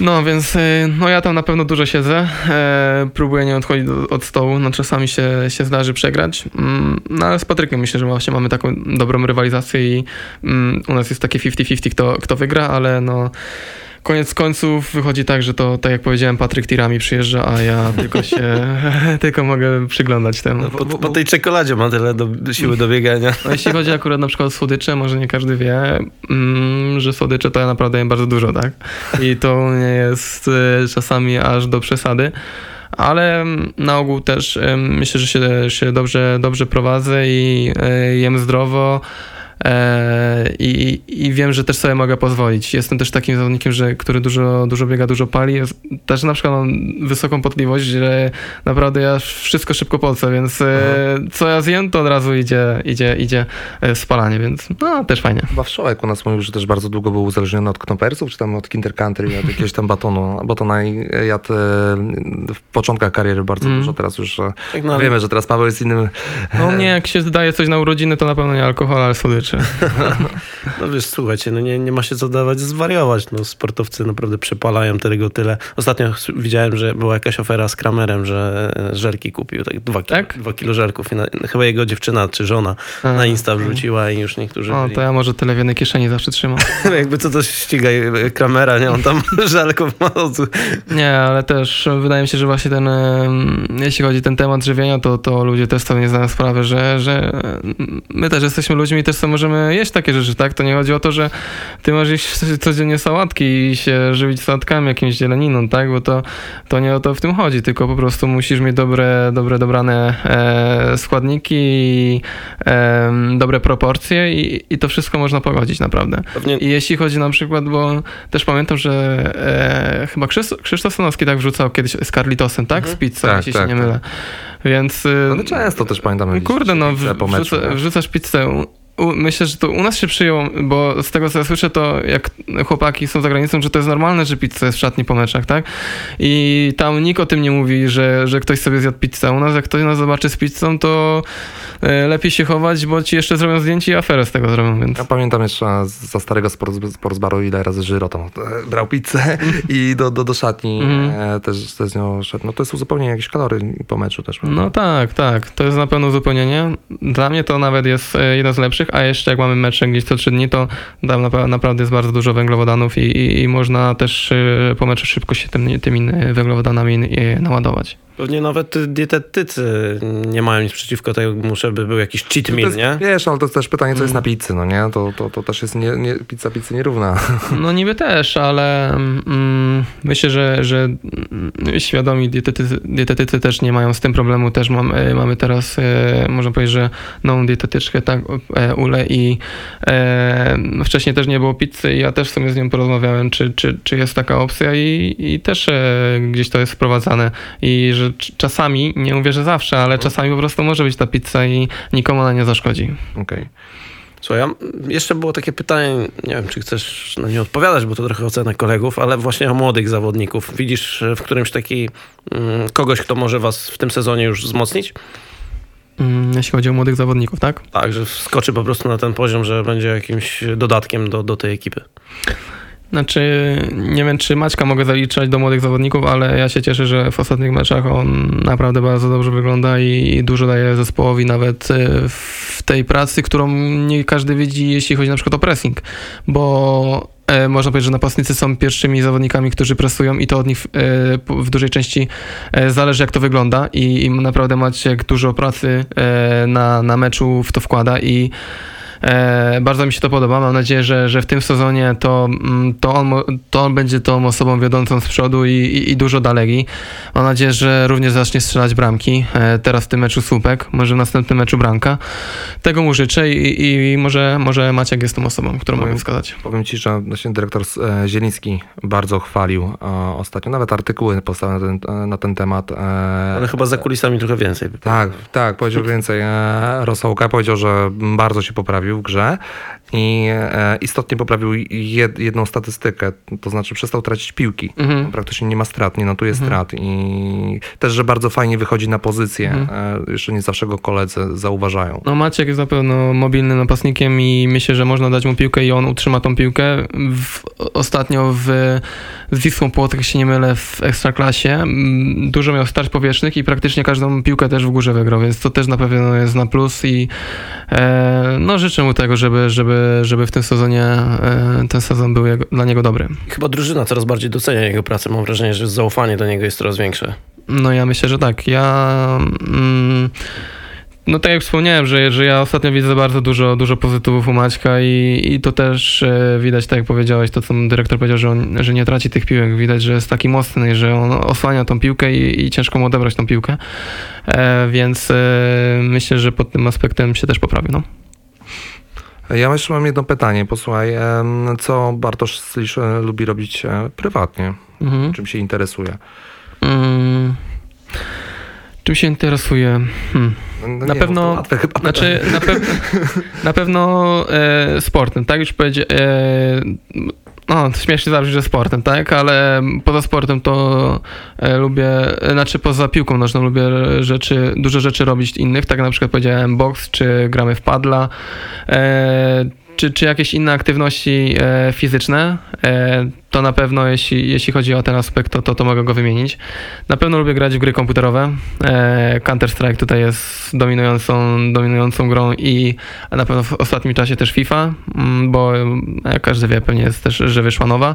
No, więc y, no ja tam na pewno dużo siedzę. E, próbuję nie odchodzić do- od stołu. No czasami się, się zdarzy przegrać. Mm, no ale z Patrykiem myślę, że właśnie mamy taką dobrą rywalizację i mm, u nas jest takie 50-50 kto, kto wygra, ale no koniec końców wychodzi tak, że to tak jak powiedziałem, Patryk tirami przyjeżdża, a ja tylko się tylko mogę przyglądać temu. Po, po tej czekoladzie ma tyle do, siły do biegania. No, jeśli chodzi akurat na przykład o słodycze, może nie każdy wie, mm, że słodycze to ja naprawdę jem bardzo dużo, tak? I to nie jest e, czasami aż do przesady. Ale mm, na ogół też em, myślę, że się, się dobrze, dobrze prowadzę i e, jem zdrowo. E, I, I wiem, że też sobie mogę pozwolić. Jestem też takim zawodnikiem, że, który dużo, dużo biega, dużo pali. Jest, też na przykład mam wysoką potliwość, że naprawdę ja wszystko szybko polcę, więc e, co ja zjem, to od razu idzie, idzie, idzie e, spalanie, więc no też fajnie. Chyba Wszołek u nas mówił, że też bardzo długo był uzależniony od knopersów, czy tam od Kinder Country, od jakiegoś tam batonu, bo to naj, jadł w początkach kariery bardzo Mm. dużo, teraz już Tak, no, wiemy, że teraz Paweł jest innym... No mnie jak się zdaje coś na urodziny, to na pewno nie alkohol, ale słodycze. Rzeczy. No wiesz, słuchajcie, no nie, nie ma się co dawać zwariować. No, sportowcy naprawdę przepalają tego tyle. Ostatnio widziałem, że była jakaś ofera z Kramerem, że e, żerki kupił, tak dwa, kilo, Tak? dwa kilo żerków. I na, chyba jego dziewczyna czy żona A, na Insta wrzuciła i już niektórzy O, byli. to ja może tyle w jednej kieszeni zawsze trzymam. Jakby co to ściga e, Kramera, nie? On tam żelków ma. Nie, ale też wydaje mi się, że właśnie ten, jeśli chodzi o ten temat żywienia, to, to ludzie też sobie nie zdają sprawy, że, że my też jesteśmy ludźmi i też sobie możemy jeść takie rzeczy, tak? To nie chodzi o to, że ty możesz jeść codziennie sałatki i się żywić sałatkami, jakimś zieleniną, tak? Bo to, to nie o to w tym chodzi, tylko po prostu musisz mieć dobre, dobre dobrane e, składniki i em, dobre proporcje i, i to wszystko można pogodzić naprawdę. Pewnie I jeśli chodzi na przykład, bo też pamiętam, że e, chyba Krzysztof, Krzysztof Stanowski tak wrzucał kiedyś z Carlitosem, tak? Z pizzą, Tak, jeśli tak, się nie tak. mylę. Więc... No my często też pamiętamy. Kurde, no wrzuca, wrzucasz pizzę. Myślę, że to u nas się przyjęło, bo z tego co ja słyszę, to jak chłopaki są za granicą, że to jest normalne, że pizza jest w szatni po meczach, tak? I tam nikt o tym nie mówi, że, że ktoś sobie zjadł pizzę. U nas jak ktoś nas zobaczy z pizzą, to e, lepiej się chować, bo ci jeszcze zrobią zdjęcie i aferę z tego zrobią, więc... Ja pamiętam jeszcze za starego sports, sportsbaru, ile razy Żyro tam e, brał pizzę i do, do, do szatni e, też, też z nią szedł. No to jest uzupełnienie jakieś kalorii po meczu też. prawda? No tak, tak. To jest na pewno uzupełnienie. Dla mnie to nawet jest jeden z lepszych, a jeszcze jak mamy mecze gdzieś co trzy dni, to tam naprawdę jest bardzo dużo węglowodanów i, i, i można też e, po meczu szybko się tym, tymi węglowodanami e, naładować. Pewnie nawet dietetycy nie mają nic przeciwko temu, żeby był jakiś cheat meal, jest, nie? Wiesz, ale to jest też pytanie, co jest Mm. na pizzy, no nie? To, to, to też jest nie, nie, pizza pizzy nierówna. No niby też, ale mm, myślę, że, że mm, świadomi dietetycy, dietetycy też nie mają z tym problemu. Też mam, e, mamy teraz, e, można powiedzieć, że nową dietetyczkę, tak, e, Ule i e, no wcześniej też nie było pizzy i ja też sobie z nią porozmawiałem, czy, czy, czy jest taka opcja i, i też e, gdzieś to jest wprowadzane i że czasami, nie mówię, że zawsze, ale czasami po prostu może być ta pizza i nikomu ona nie zaszkodzi. Okej. Słuchaj, ja, jeszcze było takie pytanie, nie wiem, czy chcesz na nie odpowiadać, bo to trochę ocena kolegów, ale właśnie o młodych zawodników. Widzisz e, w którymś taki mm, kogoś, kto może was w tym sezonie już wzmocnić? Mm, Jeśli chodzi o młodych zawodników, tak? Tak, że wskoczy po prostu na ten poziom, że będzie jakimś dodatkiem do, do tej ekipy. Znaczy, nie wiem, czy Maćka mogę zaliczać do młodych zawodników, ale ja się cieszę, że w ostatnich meczach on naprawdę bardzo dobrze wygląda i dużo daje zespołowi nawet e, w tej pracy, którą nie każdy widzi, jeśli chodzi na przykład o pressing, bo e, można powiedzieć, że napastnicy są pierwszymi zawodnikami, którzy presują i to od nich e, w dużej części e, zależy, jak to wygląda i, naprawdę Maciek dużo pracy na, na meczu w to wkłada i bardzo mi się to podoba. Mam nadzieję, że, że w tym sezonie to, mm, to, on, to on będzie tą osobą wiodącą z przodu i, i, i dużo dalej. Mam nadzieję, że również zacznie strzelać bramki. E, teraz w tym meczu słupek, może w następnym meczu bramka. Tego mu życzę i, i może, może Maciek jest tą osobą, którą mogę wskazać. Powiem ci, że właśnie dyrektor e, Zieliński bardzo chwalił e, ostatnio, nawet artykuły powstały na ten, e, na ten temat. e, Ale chyba za kulisami trochę więcej. Tak, tak, powiedział więcej. E, Rosołka powiedział, że bardzo się poprawił w grze i e, istotnie poprawił jed, jedną statystykę, to znaczy przestał tracić piłki. Mhm. Praktycznie nie ma strat, nie notuje strat i też, że bardzo fajnie wychodzi na pozycję. Mhm. E, jeszcze nie zawsze go koledzy zauważają. No Maciek jest na pewno mobilnym napastnikiem i myślę, że można dać mu piłkę i on utrzyma tą piłkę. W, ostatnio w, z Wisłą Płock, jak się nie mylę, w Ekstraklasie dużo miał starć powietrznych i praktycznie każdą piłkę też w górze wygrał, więc to też na pewno jest na plus i e, no życzę mu tego, żeby, żeby, żeby w tym sezonie e, ten sezon był jego, dla niego dobry. Chyba drużyna coraz bardziej docenia jego pracę. Mam wrażenie, że zaufanie do niego jest coraz większe. No ja myślę, że tak. Ja. Mm, no tak jak wspomniałem, że, że ja ostatnio widzę bardzo dużo, dużo pozytywów u Maćka i, i to też e, widać, tak jak powiedziałeś, to co dyrektor powiedział, że, on, że nie traci tych piłek. Widać, że jest taki mocny, że on osłania tą piłkę i, i ciężko mu odebrać tą piłkę. E, więc e, myślę, że pod tym aspektem się też poprawi. No. Ja jeszcze mam jedno pytanie. Posłuchaj, co Bartosz Slisz e, lubi robić e, prywatnie? Mhm. Czym się interesuje? Mm. Czym się interesuje? Hmm. No Na pewno- no to łatwe chyba Znaczy, na, pew- na pewno e, sportem, tak już powiedziałem. No, śmiesznie zabrzmi, że sportem, tak? Ale poza sportem to e, lubię, e, znaczy poza piłką nożną lubię rzeczy, dużo rzeczy robić innych, tak na przykład powiedziałem boks, czy gramy w padla, e, czy, czy jakieś inne aktywności e, fizyczne, e, to na pewno jeśli, jeśli chodzi o ten aspekt, to, to, to mogę go wymienić. Na pewno lubię grać w gry komputerowe. E, Counter-Strike tutaj jest dominującą, dominującą grą i na pewno w ostatnim czasie też FIFA, mm, bo jak każdy wie pewnie jest też, że wyszła nowa.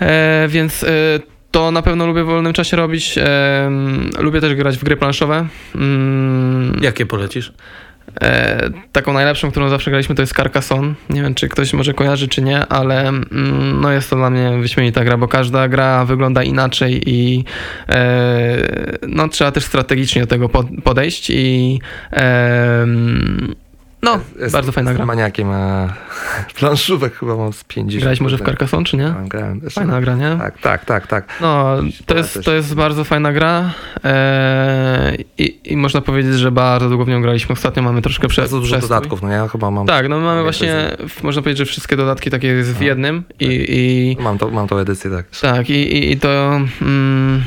E, więc e, to na pewno lubię w wolnym czasie robić. E, lubię też grać w gry planszowe. Mm, Jakie polecisz? E, taką najlepszą, którą zawsze graliśmy, to jest Carcassonne. Nie wiem, czy ktoś może kojarzy, czy nie, ale mm, no jest to dla mnie wyśmienita gra, bo każda gra wygląda inaczej i e, no, trzeba też strategicznie do tego pod, podejść i e, no, Jest- bardzo fajna gra. Jestem maniakiem e, planszówek, chyba mam z 50. Grałeś może w Carcassonne, czy nie? Grałem, grałem. Zresztą- Fajna gra, nie? Tak, tak, tak, tak. No, to jest, to jest bardzo fajna gra e, i, i można powiedzieć, że bardzo długo w nią graliśmy. Ostatnio mamy troszkę prze, Bardzo dużo dodatków, no ja chyba mam... Tak, no my mamy właśnie, w- można powiedzieć, że wszystkie dodatki takie jest w No. jednym i, i Mam, to, mam tą edycję, tak. tak, i, i, i to, mm,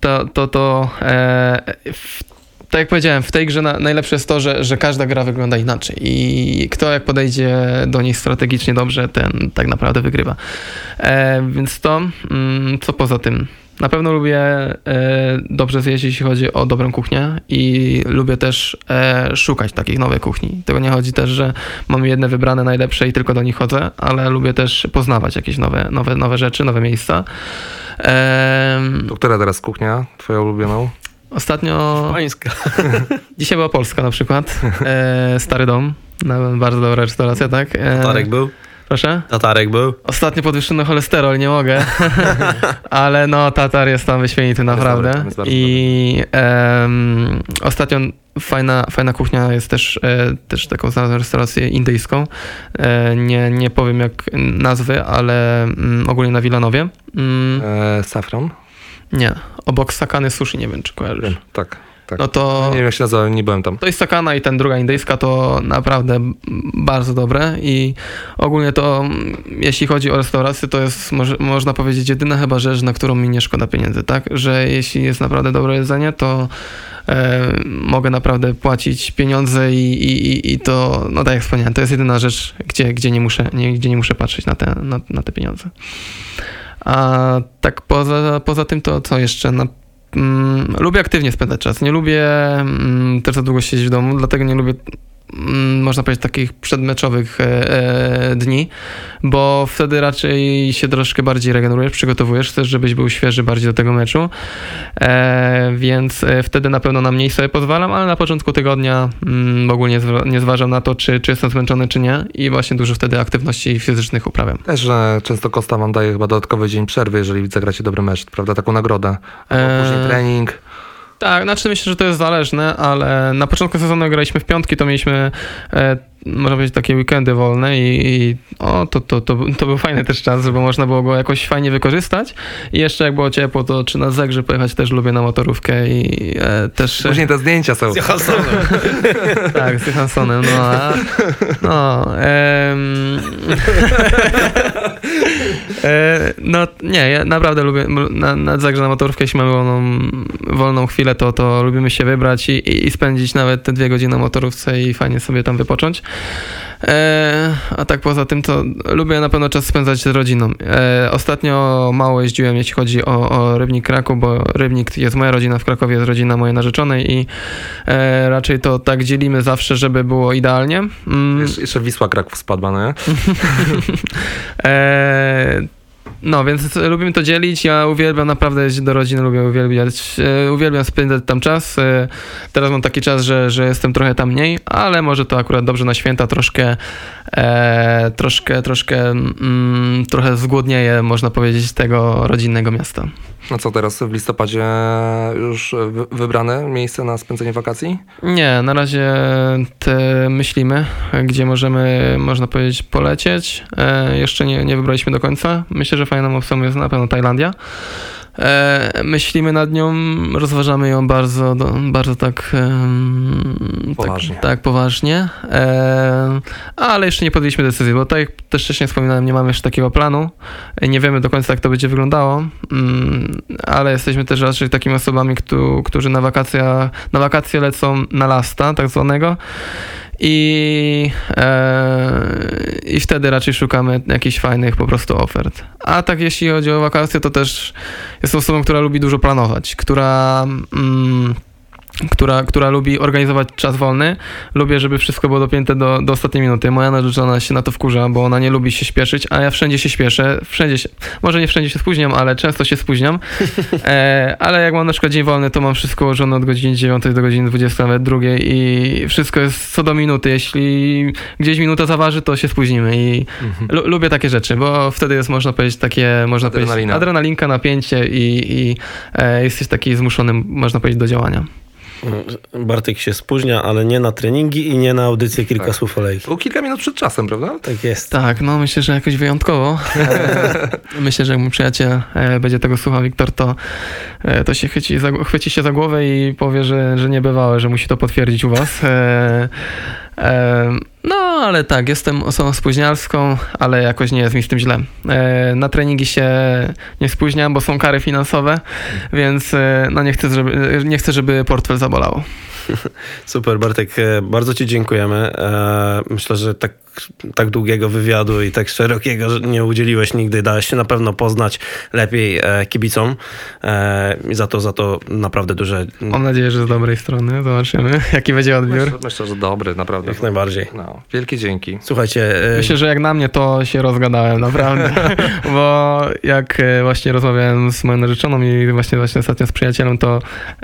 to, to, to e, w, tak jak powiedziałem, w tej grze na, najlepsze jest to, że, że każda gra wygląda inaczej i kto jak podejdzie do niej strategicznie dobrze, ten tak naprawdę wygrywa. E, więc to, mm, co poza tym? Na pewno lubię e, dobrze zjeść, jeśli chodzi o dobrą kuchnię i lubię też e, szukać takich nowych kuchni. Tego nie chodzi też, że mam jedne wybrane najlepsze i tylko do nich chodzę, ale lubię też poznawać jakieś nowe, nowe, nowe rzeczy, nowe miejsca. Em, To która teraz kuchnia, twoja ulubioną? Ostatnio, Pańska. dzisiaj była Polska na przykład, e, Stary Dom, bardzo dobra restauracja, tak? E, Tatarek był? Proszę? Tatarek był? Ostatnio podwyższono cholesterol, nie mogę. Ale no, Tatar jest tam wyśmienity naprawdę. jest bardzo I em, ostatnio fajna, fajna kuchnia jest też, e, też taką znalazłem restaurację indyjską. E, nie, nie powiem jak nazwy, ale mm, ogólnie na Wilanowie. Mm, E, Safran? Nie, obok Sakany Sushi, nie wiem czy kojarzysz. Wiem, tak, tak. No to... Nie wiem się nazywa, nie byłem tam. To jest sakana i ten druga indyjska to naprawdę bardzo dobre i ogólnie to mm, jeśli chodzi o restaurację to jest może, można powiedzieć jedyna chyba rzecz, na którą mi nie szkoda pieniędzy, tak? Że jeśli jest naprawdę dobre jedzenie, to e, mogę naprawdę płacić pieniądze i, i, i- i to, no tak jak wspomniałem, to jest jedyna rzecz, gdzie, gdzie, nie, muszę, nie, gdzie nie muszę patrzeć na te, na, na te pieniądze. A tak poza, poza tym to co jeszcze? Na, mm, lubię aktywnie spędzać czas. Nie lubię mm, też za długo siedzieć w domu, dlatego nie lubię można powiedzieć takich przedmeczowych e, e, dni, bo wtedy raczej się troszkę bardziej regenerujesz, przygotowujesz, chcesz, żebyś był świeży bardziej do tego meczu, e, więc wtedy na pewno na mniej sobie pozwalam, ale na początku tygodnia mm, ogólnie nie zważam na to, czy, czy jestem zmęczony, czy nie i właśnie dużo wtedy aktywności fizycznych uprawiam. Też, że często Kosta wam daje chyba dodatkowy dzień przerwy, jeżeli zagracie dobry mecz, prawda? Taką nagrodę. Później trening. Tak, znaczy myślę, że to jest zależne, ale na początku sezonu graliśmy w piątki, to mieliśmy e, można powiedzieć takie weekendy wolne i, i o, to, to, to, to był fajny też czas, bo można było go jakoś fajnie wykorzystać i jeszcze jak było ciepło, to czy na zegrze pojechać też lubię na motorówkę i e, też... Później te zdjęcia są. Tak, z Johanssonem, no a, no, em, no nie, ja naprawdę lubię, na, na zagrze na motorówkę, jeśli mamy wolną, wolną chwilę, to, to lubimy się wybrać i, i, spędzić nawet te dwie godziny na motorówce i fajnie sobie tam wypocząć. E, a tak poza tym, to lubię na pewno czas spędzać z rodziną. E, ostatnio mało jeździłem, jeśli chodzi o, o Rybnik Kraków, bo Rybnik jest moja rodzina, w Krakowie jest rodzina mojej narzeczonej i e, raczej to tak dzielimy zawsze, żeby było idealnie. Mm, Jeszcze, jeszcze Wisła Kraków spadła, no nie? no, więc lubimy to dzielić. Ja uwielbiam naprawdę jeździć do rodziny, lubię uwielbiać, e, uwielbiam spędzać tam czas. E, teraz mam taki czas, że, że jestem trochę tam mniej, ale może to akurat dobrze na święta troszkę, e, troszkę, troszkę, mm, trochę zgłodnieje, można powiedzieć, tego rodzinnego miasta. No co teraz w listopadzie już wy, wybrane miejsce na spędzenie wakacji? Nie, na razie te myślimy, gdzie możemy, można powiedzieć, polecieć. E, jeszcze nie, nie wybraliśmy do końca. Myślę, że fajną opcją jest na pewno Tajlandia. E, myślimy nad nią, rozważamy ją bardzo, do, bardzo tak, em, Poważnie. tak, tak poważnie, e, ale jeszcze nie podjęliśmy decyzji, bo tak jak też wcześniej wspominałem, nie mamy jeszcze takiego planu, E, nie wiemy do końca jak to będzie wyglądało, mm, ale jesteśmy też raczej takimi osobami, któ- którzy na wakacje, na wakacje lecą na lasta tak zwanego i, e, i wtedy raczej szukamy jakichś fajnych po prostu ofert. A tak jeśli chodzi o wakacje, to też jestem osobą, która lubi dużo planować, która... Mm, która, która lubi organizować czas wolny. Lubię, żeby wszystko było dopięte do, do ostatniej minuty. Moja narzeczona się na to wkurza, bo ona nie lubi się śpieszyć, a ja wszędzie się śpieszę. Wszędzie się, może nie wszędzie się spóźniam, ale często się spóźniam. E, ale jak mam na przykład dzień wolny, to mam wszystko ułożone od godziny 9 do godziny 20, nawet drugiej i wszystko jest co do minuty. Jeśli gdzieś minuta zaważy, to się spóźnimy i lu- lubię takie rzeczy, bo wtedy jest, można powiedzieć, takie, można Adrenalina. powiedzieć, adrenalinka, napięcie i, i e, jesteś taki zmuszony, można powiedzieć, do działania. Bartek się spóźnia, ale nie na treningi i nie na audycję kilka Tak. słów olejki. Było kilka minut przed czasem, prawda? Tak jest. Tak, no myślę, że jakoś wyjątkowo. E, myślę, że jak mój przyjaciel e, będzie tego słuchał, Wiktor, to, e, to się chwyci, za, chwyci się za głowę i powie, że, że nie bywało, że musi to potwierdzić u was. No, ale tak, jestem osobą spóźnialską, ale jakoś nie jest mi z tym źle. Na treningi się nie spóźniam, bo są kary finansowe, więc e, no nie chcę, żeby, nie chcę, żeby portfel zabolało. Super, Bartek, e, bardzo Ci dziękujemy. E, Myślę, że tak, tak długiego wywiadu i tak szerokiego że nie udzieliłeś nigdy. Dałeś się na pewno poznać lepiej e, kibicom e, i za to, za to naprawdę duże, Mam nadzieję, że z dobrej strony. Zobaczymy, jaki będzie odbiór. Myślę, myślę, że dobry, naprawdę. jak najbardziej. No, wielkie dzięki. Słuchajcie, e, Myślę, że jak na mnie to się rozgadałem, naprawdę. Bo jak właśnie rozmawiałem z moją narzeczoną i właśnie, właśnie ostatnio z przyjacielem, to,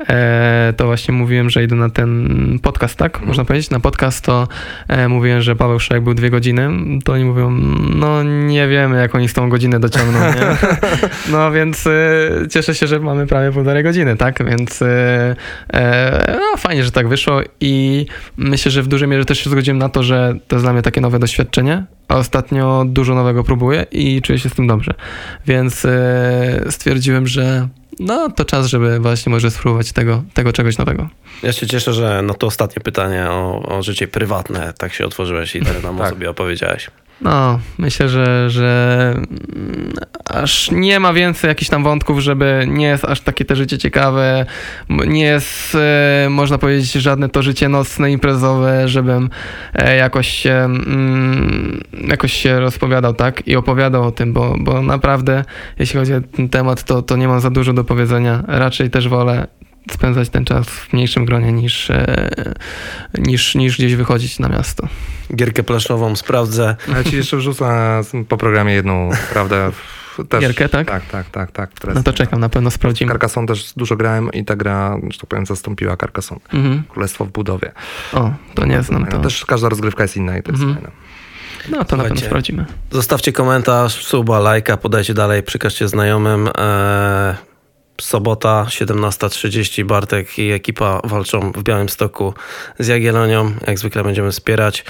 e, to właśnie mówiłem, że idę na ten podcast, tak? Można powiedzieć? Na podcast to e, mówiłem, że Paweł Szajek był dwie godziny. To oni mówią, no nie wiemy, jak oni z tą godzinę dociągną, nie? No więc e, cieszę się, że mamy prawie półtorej godziny, tak? Więc e, e, no, fajnie, że tak wyszło i myślę, że w dużej mierze też się zgodziłem na to, że to jest dla mnie takie nowe doświadczenie, a ostatnio dużo nowego próbuję i czuję się z tym dobrze. Więc e, stwierdziłem, że no to czas, żeby właśnie może spróbować tego, tego czegoś nowego. ja się cieszę, że na to ostatnie pytanie o, o życie prywatne tak się otworzyłeś i tak nam o Tak. sobie opowiedziałeś. No, myślę, że, że mm, aż nie ma więcej jakichś tam wątków, żeby nie jest aż takie te życie ciekawe, nie jest, e, można powiedzieć, żadne to życie nocne, imprezowe, żebym e, jakoś się, mm, jakoś się rozpowiadał, tak, i opowiadał o tym, bo, bo naprawdę, jeśli chodzi o ten temat, to, to nie mam za dużo do powiedzenia. Raczej też wolę spędzać ten czas w mniejszym gronie niż, e, niż, niż gdzieś wychodzić na miasto. Gierkę plaszową sprawdzę. Ja ci jeszcze wrzucę po programie jedną, prawda? Też, Gierkę, tak? Tak, tak, tak. tak No jest- to czekam, na pewno sprawdzimy. Carcassonne też dużo grałem i ta gra, że tak powiem, zastąpiła Carcassonne. Mhm. Królestwo w budowie. O, to nie znam to. Też każda rozgrywka jest inna i to jest Mhm. fajne. No to na pewno Słuchajcie. sprawdzimy. Zostawcie komentarz, suba, lajka, podajcie dalej, przekażcie znajomym. Eee, sobota, 17.30, Bartek i ekipa walczą w Białymstoku z Jagiellonią. Jak zwykle będziemy wspierać.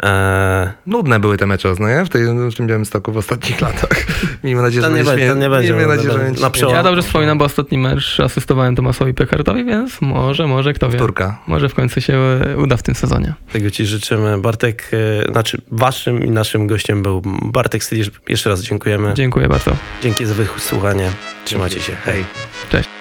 Eee, Nudne były te mecze, no nie? W, tej, w tym Białymstoku w ostatnich latach. Miejmy nadzieję, że nie będzie ten nie będzie Miejmy nudny, nadzieję, że będzie na przełom. Ja dobrze wspominam, bo ostatni mecz asystowałem Tomasowi Pekartowi, więc może, może, kto wie. Powtórka. Może w końcu się uda w tym sezonie. tego Ci życzymy. Bartek, e, znaczy waszym i naszym gościem był Bartek Stylisz. Jeszcze raz dziękujemy. Dziękuję bardzo. Dzięki za wysłuchanie. Trzymajcie się. Hej. Cześć.